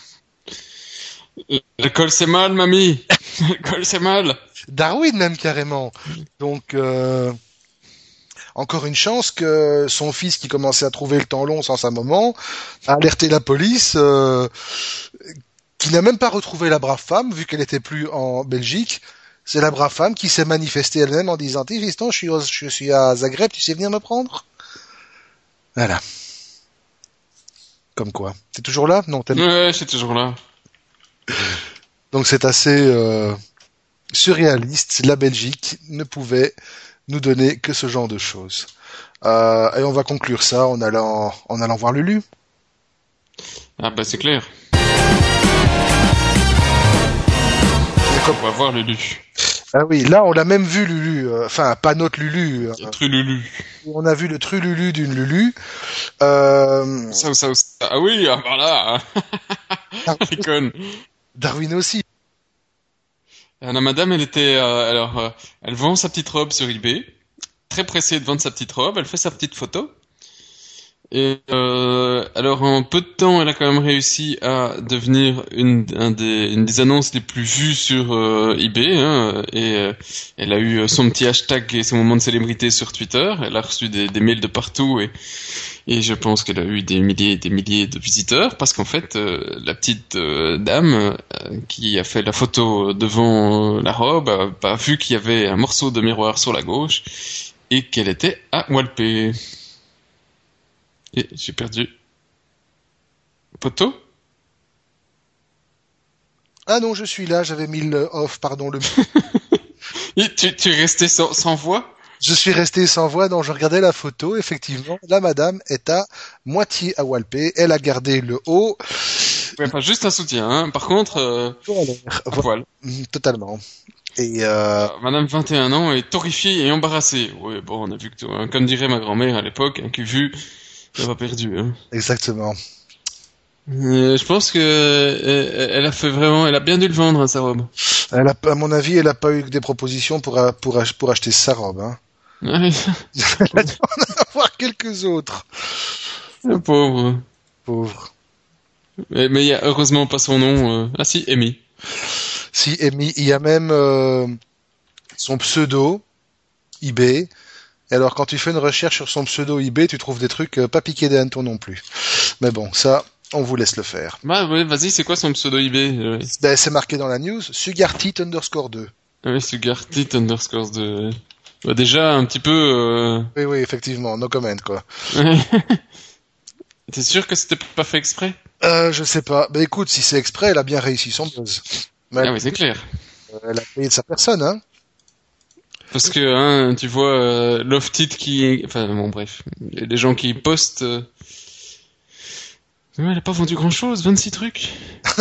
L'école c'est mal, mamie. L'école c'est mal. Darwin même carrément. Donc euh, encore une chance que son fils qui commençait à trouver le temps long sans sa maman a alerté la police euh, qui n'a même pas retrouvé la brave femme vu qu'elle était plus en Belgique. C'est la brave femme qui s'est manifestée elle-même en disant Tristan, je suis, je suis à Zagreb, tu sais venir me prendre? Voilà. Comme quoi. T'es toujours là? Non, t'es Ouais, suis toujours là. Donc c'est assez euh, surréaliste. La Belgique ne pouvait nous donner que ce genre de choses. Euh, et on va conclure ça en allant, en allant voir Lulu. Ah bah c'est clair. On va voir Lulu. Ah oui, là on l'a même vu Lulu, euh, enfin pas notre Lulu. Euh, Trululu. On a vu le Trululu d'une Lulu. Euh... Ça, ça, ça, ah oui, ah, voilà. Darwin. Darwin aussi. Alors, la madame, elle était, euh, alors, euh, elle vend sa petite robe sur eBay, très pressée de vendre sa petite robe. Elle fait sa petite photo. Et euh, alors en peu de temps, elle a quand même réussi à devenir une, un des, annonces les plus vues sur euh, eBay. Hein, et euh, elle a eu son petit hashtag et son moment de célébrité sur Twitter. Elle a reçu des, mails de partout et, je pense qu'elle a eu des milliers et des milliers de visiteurs parce qu'en fait, euh, la petite dame qui a fait la photo devant la robe a pas vu qu'il y avait un morceau de miroir sur la gauche et qu'elle était à Walpé. Et j'ai perdu. Poto Ah non, je suis là, j'avais mis le off, pardon. Le... Et tu, tu es resté sans, sans voix? Je suis resté sans voix, donc je regardais la photo. Effectivement, la madame est à moitié à Walpé. Elle a gardé le haut. Ouais, enfin, juste un soutien. Hein. Par contre, euh, à poil. Totalement. Et euh... Madame 21 ans est horrifiée et embarrassée. Oui, bon, on a vu que, hein, comme dirait ma grand-mère à l'époque, un cul vu, elle pas perdu. Hein. Exactement. Euh, je pense que elle, elle a fait vraiment, elle a bien dû le vendre hein, sa robe. Elle a, à mon avis, elle a pas eu que des propositions pour pour pour acheter sa robe. Hein. Ouais. elle a dû en avoir quelques autres. Le pauvre. Pauvre. Mais il y a heureusement pas son nom. Euh... Ah si, Amy. Si Amy, il y a même euh, son pseudo eBay. Et alors quand tu fais une recherche sur son pseudo eBay, tu trouves des trucs euh, pas piqués des hannetons non plus. Mais bon, ça, on vous laisse le faire. Bah ouais, vas-y, c'est quoi son pseudo eBay euh... Ben, c'est marqué dans la news, Sugartit underscore 2. Ah oui, Sugartit underscore 2. Bah, déjà, un petit peu... Euh... Oui, oui, effectivement, no comment, quoi. T'es sûr que c'était pas fait exprès? Euh, Je sais pas. Ben écoute, si c'est exprès, elle a bien réussi son buzz. Mais ah oui, c'est clair. Elle a payé de sa personne, hein. Parce que, hein, tu vois, euh, Loftit qui... Enfin, bon, bref. Les gens qui postent... Euh... elle a pas vendu grand chose, 26 trucs.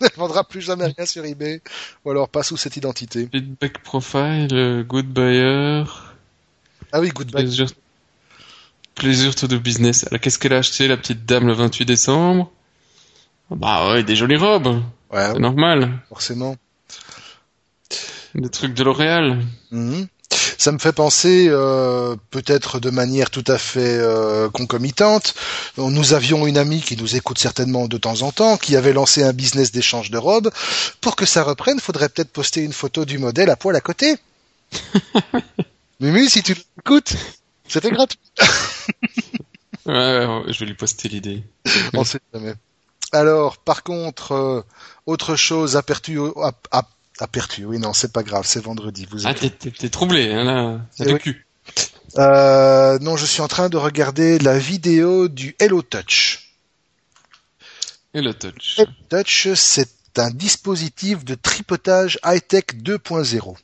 elle vendra plus jamais rien sur eBay, ou alors pas sous cette identité. Feedback profile, euh, good buyer. Ah oui, good buyer. Plaisir to do business. Alors qu'est-ce qu'elle a acheté, la petite dame, le 28 décembre? Bah ouais, des jolies robes. Ouais, C'est normal. forcément. Des trucs de L'Oréal. Mhm. Ça me fait penser, euh, peut-être de manière tout à fait euh, concomitante, nous avions une amie qui nous écoute certainement de temps en temps, qui avait lancé un business d'échange de robes. Pour que ça reprenne, faudrait peut-être poster une photo du modèle à poil à côté. Mumu, si tu l'écoutes, c'était gratuit. Ouais, ouais, je vais lui poster l'idée. On sait jamais. Alors, par contre, euh, autre chose, apertu, ap- ap- apertu, oui, non, c'est pas grave, c'est vendredi. Vous Ah, êtes- t'es, t'es, troublé, hein, là. Eh le oui. cul. Euh, non, je suis en train de regarder la vidéo du Hello Touch. Le touch. Hello Touch, c'est un dispositif de tripotage high-tech 2.0.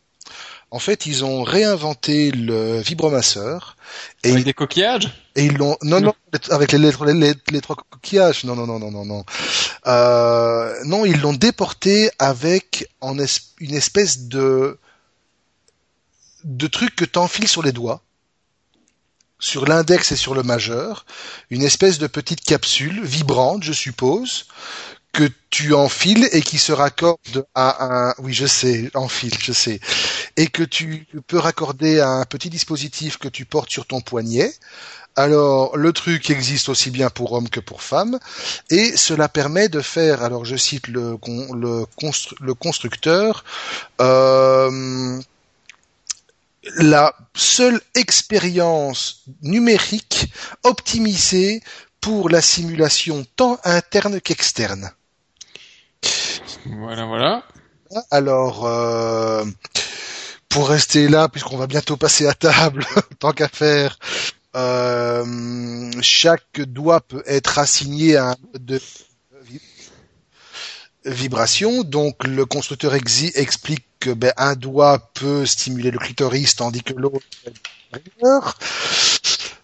En fait, ils ont réinventé le vibromasseur et, Avec des coquillages et ils l'ont non non avec les lettres les, les- les trois coquillages. Non non non non non non. Euh, non ils l'ont déporté avec en es- une espèce de de truc que t'enfiles sur les doigts sur l'index et sur le majeur une espèce de petite capsule vibrante je suppose que tu enfiles et qui se raccorde à un oui je sais enfile je sais. Et que tu peux raccorder à un petit dispositif que tu portes sur ton poignet. Alors, le truc existe aussi bien pour hommes que pour femmes, et cela permet de faire, alors je cite le, le, le constructeur, euh, la seule expérience numérique optimisée pour la simulation tant interne qu'externe. Voilà, voilà. Alors, euh, pour rester là, puisqu'on va bientôt passer à table, tant qu'à faire, euh, chaque doigt peut être assigné à un de vi- vibration. Donc, le constructeur explique que ben, un doigt peut stimuler le clitoris, tandis que l'autre.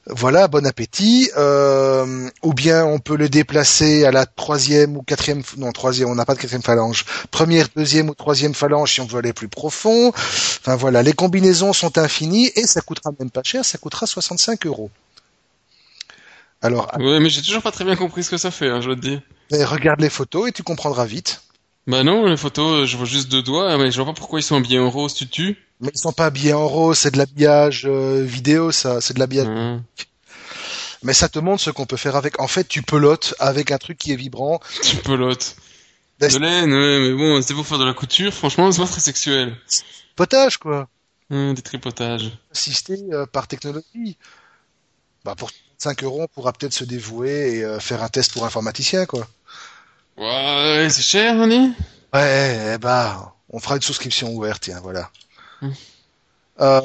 Voilà, bon appétit. Euh, ou bien on peut le déplacer à la troisième ou quatrième, non troisième, on n'a pas de quatrième phalange. Première, deuxième ou troisième phalange si on veut aller plus profond. Enfin voilà, les combinaisons sont infinies et ça coûtera même pas cher, ça coûtera 65 euros. Alors, Ouais, mais j'ai toujours pas très bien compris ce que ça fait, hein, je te dire. eh, regarde les photos et tu comprendras vite. Bah non, les photos, euh, je vois juste deux doigts, mais je vois pas pourquoi ils sont habillés en rose, tu tues. Mais ils sont pas habillés en rose, c'est de l'habillage euh, vidéo, ça, c'est de l'habillage. Hein. Mais ça te montre ce qu'on peut faire avec. En fait, tu pelotes avec un truc qui est vibrant. Tu pelotes. Bah, De laine, ouais, mais bon, c'était pour faire de la couture, franchement, c'est pas très sexuel. Potage, quoi. Hein, des tripotages. Assisté euh, par technologie. Bah, pour 5 euros, on pourra peut-être se dévouer et euh, faire un test pour informaticien, quoi. Ouais, c'est cher, Annie? Ouais, bah, on fera une souscription ouverte, tiens, voilà. Euh,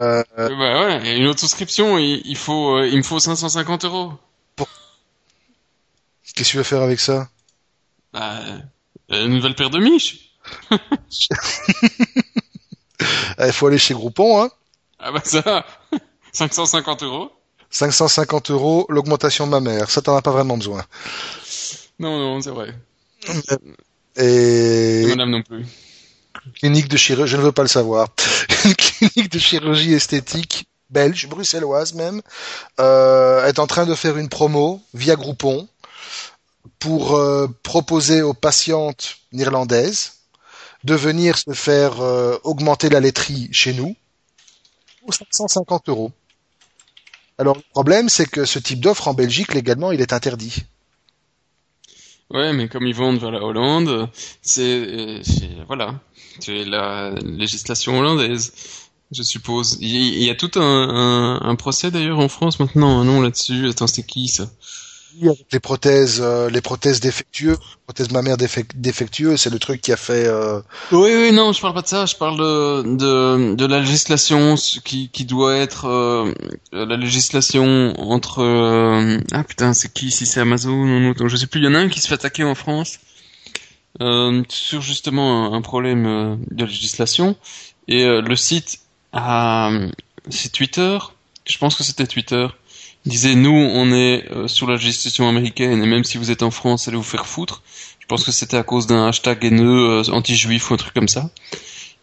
euh, Bah ouais, une autre souscription, il, il faut, euh, il me faut 550 euros. Qu'est-ce que tu veux faire avec ça? Bah, euh, une nouvelle paire de miches. Il faut aller chez Groupon, hein. Ah bah ça, 550 euros. 550 euros, l'augmentation de ma mère. Ça, t'en as pas vraiment besoin. Non, non, c'est vrai. Et Et madame non plus. Clinique de chirurgie. Une clinique de chirurgie esthétique belge, bruxelloise même, euh, est en train de faire une promo via Groupon pour euh, proposer aux patientes néerlandaises de venir se faire euh, augmenter la laiterie chez nous pour 550 euros. Alors le problème, c'est que ce type d'offre en Belgique, légalement, il est interdit. Ouais, mais comme ils vendent vers la Hollande, c'est, euh, c'est- voilà, c'est la législation hollandaise, je suppose. Il y, a tout un, un procès d'ailleurs en France maintenant, un nom là-dessus. Attends, c'est qui ça? Les prothèses, euh, les prothèses défectueuses, prothèses mammaires défec- défectueuses, c'est le truc qui a fait. euh, Oui, oui, non, je parle pas de ça. Je parle de de, de la législation qui qui doit être euh, la législation entre euh, ah putain, c'est qui si c'est Amazon ou autre, je sais plus. Il y en a un qui se fait attaquer en France euh, sur justement un, problème euh, de législation et le site a c'est Twitter. Je pense que c'était Twitter disait nous on est euh, sur la législation américaine et même si vous êtes en France allez vous faire foutre. Je pense que c'était à cause d'un hashtag haineux euh, anti-juif ou un truc comme ça.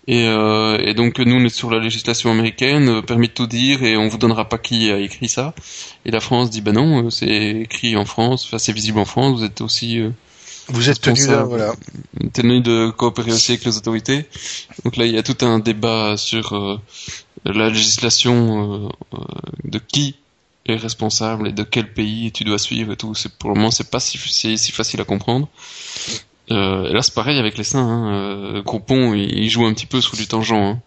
Et, euh, et, donc nous on est sur la législation américaine, euh, permis de tout dire et on vous donnera pas qui a écrit ça. Et la France dit ben non, c'est écrit en France, enfin c'est visible en France, vous êtes aussi vous êtes tenu là, voilà. Tenu de coopérer aussi avec les autorités. Donc là il y a tout un débat sur la législation de qui est responsable et de quel pays tu dois suivre et tout. C'est pour le moment c'est pas si, si, facile à comprendre. Euh, et là c'est pareil avec les seins. Hein. Euh, Groupon il, joue un petit peu sur du tangent. Hein.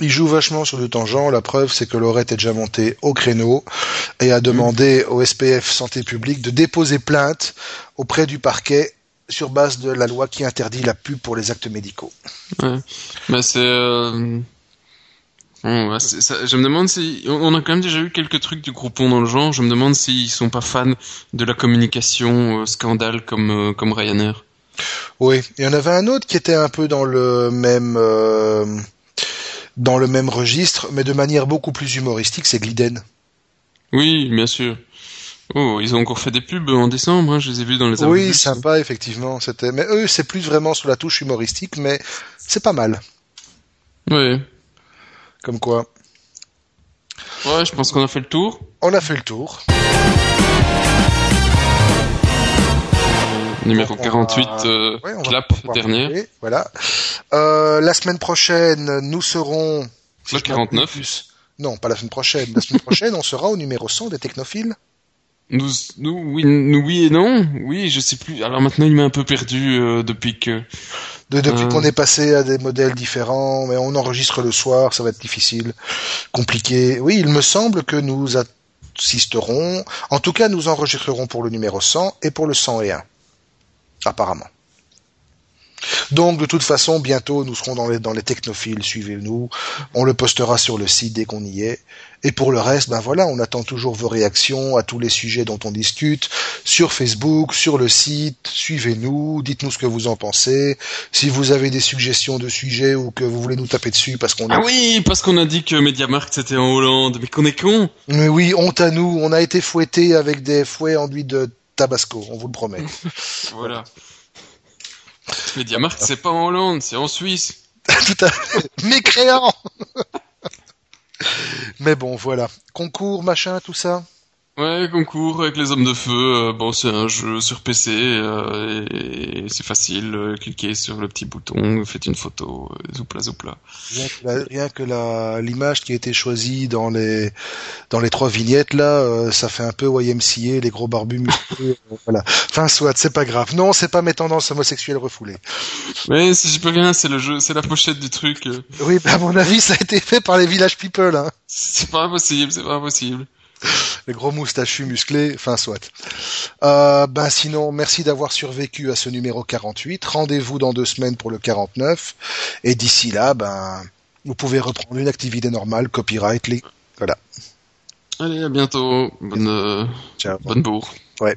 Il joue vachement sur du tangent. La preuve, c'est que Laurette est déjà monté au créneau et a demandé au SPF Santé publique de déposer plainte auprès du parquet sur base de la loi qui interdit la pub pour les actes médicaux. Ouais. Mais c'est euh, je me demande si on a quand même déjà eu quelques trucs du groupon dans le genre. Je me demande s'ils sont pas fans de la communication euh, scandale comme euh, comme Ryanair. Oui, il y en avait un autre qui était un peu dans le même euh, dans le même registre, mais de manière beaucoup plus humoristique, c'est Gliden. Oui, bien sûr. Oh, ils ont encore fait des pubs en décembre, hein, je les ai vus dans les Oui, sympa, effectivement. C'était, mais eux, c'est plus vraiment sur la touche humoristique, mais c'est pas mal. Oui. Comme quoi. Ouais, je pense qu'on a fait le tour. On a fait le tour. numéro 48, euh, clap, dernière. Voilà. Euh, la semaine prochaine, nous serons... le 49 Non, pas la semaine prochaine. La semaine prochaine, on sera au numéro 100 des technophiles. Nous, nous, oui, nous, oui et non. Oui, je sais plus. Alors maintenant, il m'a un peu perdu euh, depuis que. De, depuis euh. qu'on est passé à des modèles différents, mais on enregistre le soir, ça va être difficile, compliqué. Oui, il me semble que nous assisterons. En tout cas, nous enregistrerons pour le numéro 100 et pour le 101. Apparemment. Donc de toute façon, bientôt nous serons dans les, dans les technophiles, suivez-nous, on le postera sur le site dès qu'on y est. Et pour le reste, ben voilà, on attend toujours vos réactions à tous les sujets dont on discute, sur Facebook, sur le site, suivez-nous, dites-nous ce que vous en pensez. Si vous avez des suggestions de sujets ou que vous voulez nous taper dessus parce qu'on Ah oui, parce qu'on a dit que MediaMarkt c'était en Hollande, mais qu'on est con Mais oui, honte à nous, on a été fouettés avec des fouets enduits de tabasco, on vous le promet. voilà. Mediamarkt, c'est pas en Hollande, c'est en Suisse. Tout à fait. Mécréant Mais bon, voilà. Concours, machin, tout ça Ouais, concours avec les hommes de feu. Euh, bon, c'est un jeu sur PC euh, et, c'est facile. Euh, cliquez sur le petit bouton, faites une photo, zoupla zoupla. Rien que la l'image qui a été choisie dans les dans les trois vignettes là, ça fait un peu YMCA, les gros barbus musclés. voilà. Enfin, soit, c'est pas grave. Non, c'est pas mes tendances homosexuelles refoulées. Mais si j'y peux rien, c'est le jeu, c'est la pochette du truc. Oui, bah, à mon avis, ça a été fait par les Village People. Hein. C'est pas impossible, c'est pas impossible. les gros moustachus musclés, enfin soit. Euh, ben sinon, merci d'avoir survécu à ce numéro 48. Rendez-vous dans deux semaines pour le 49. Et d'ici là, ben vous pouvez reprendre une activité normale, copyright, les... voilà. Allez, à bientôt. Bonne, euh, bonne bourre. Ouais.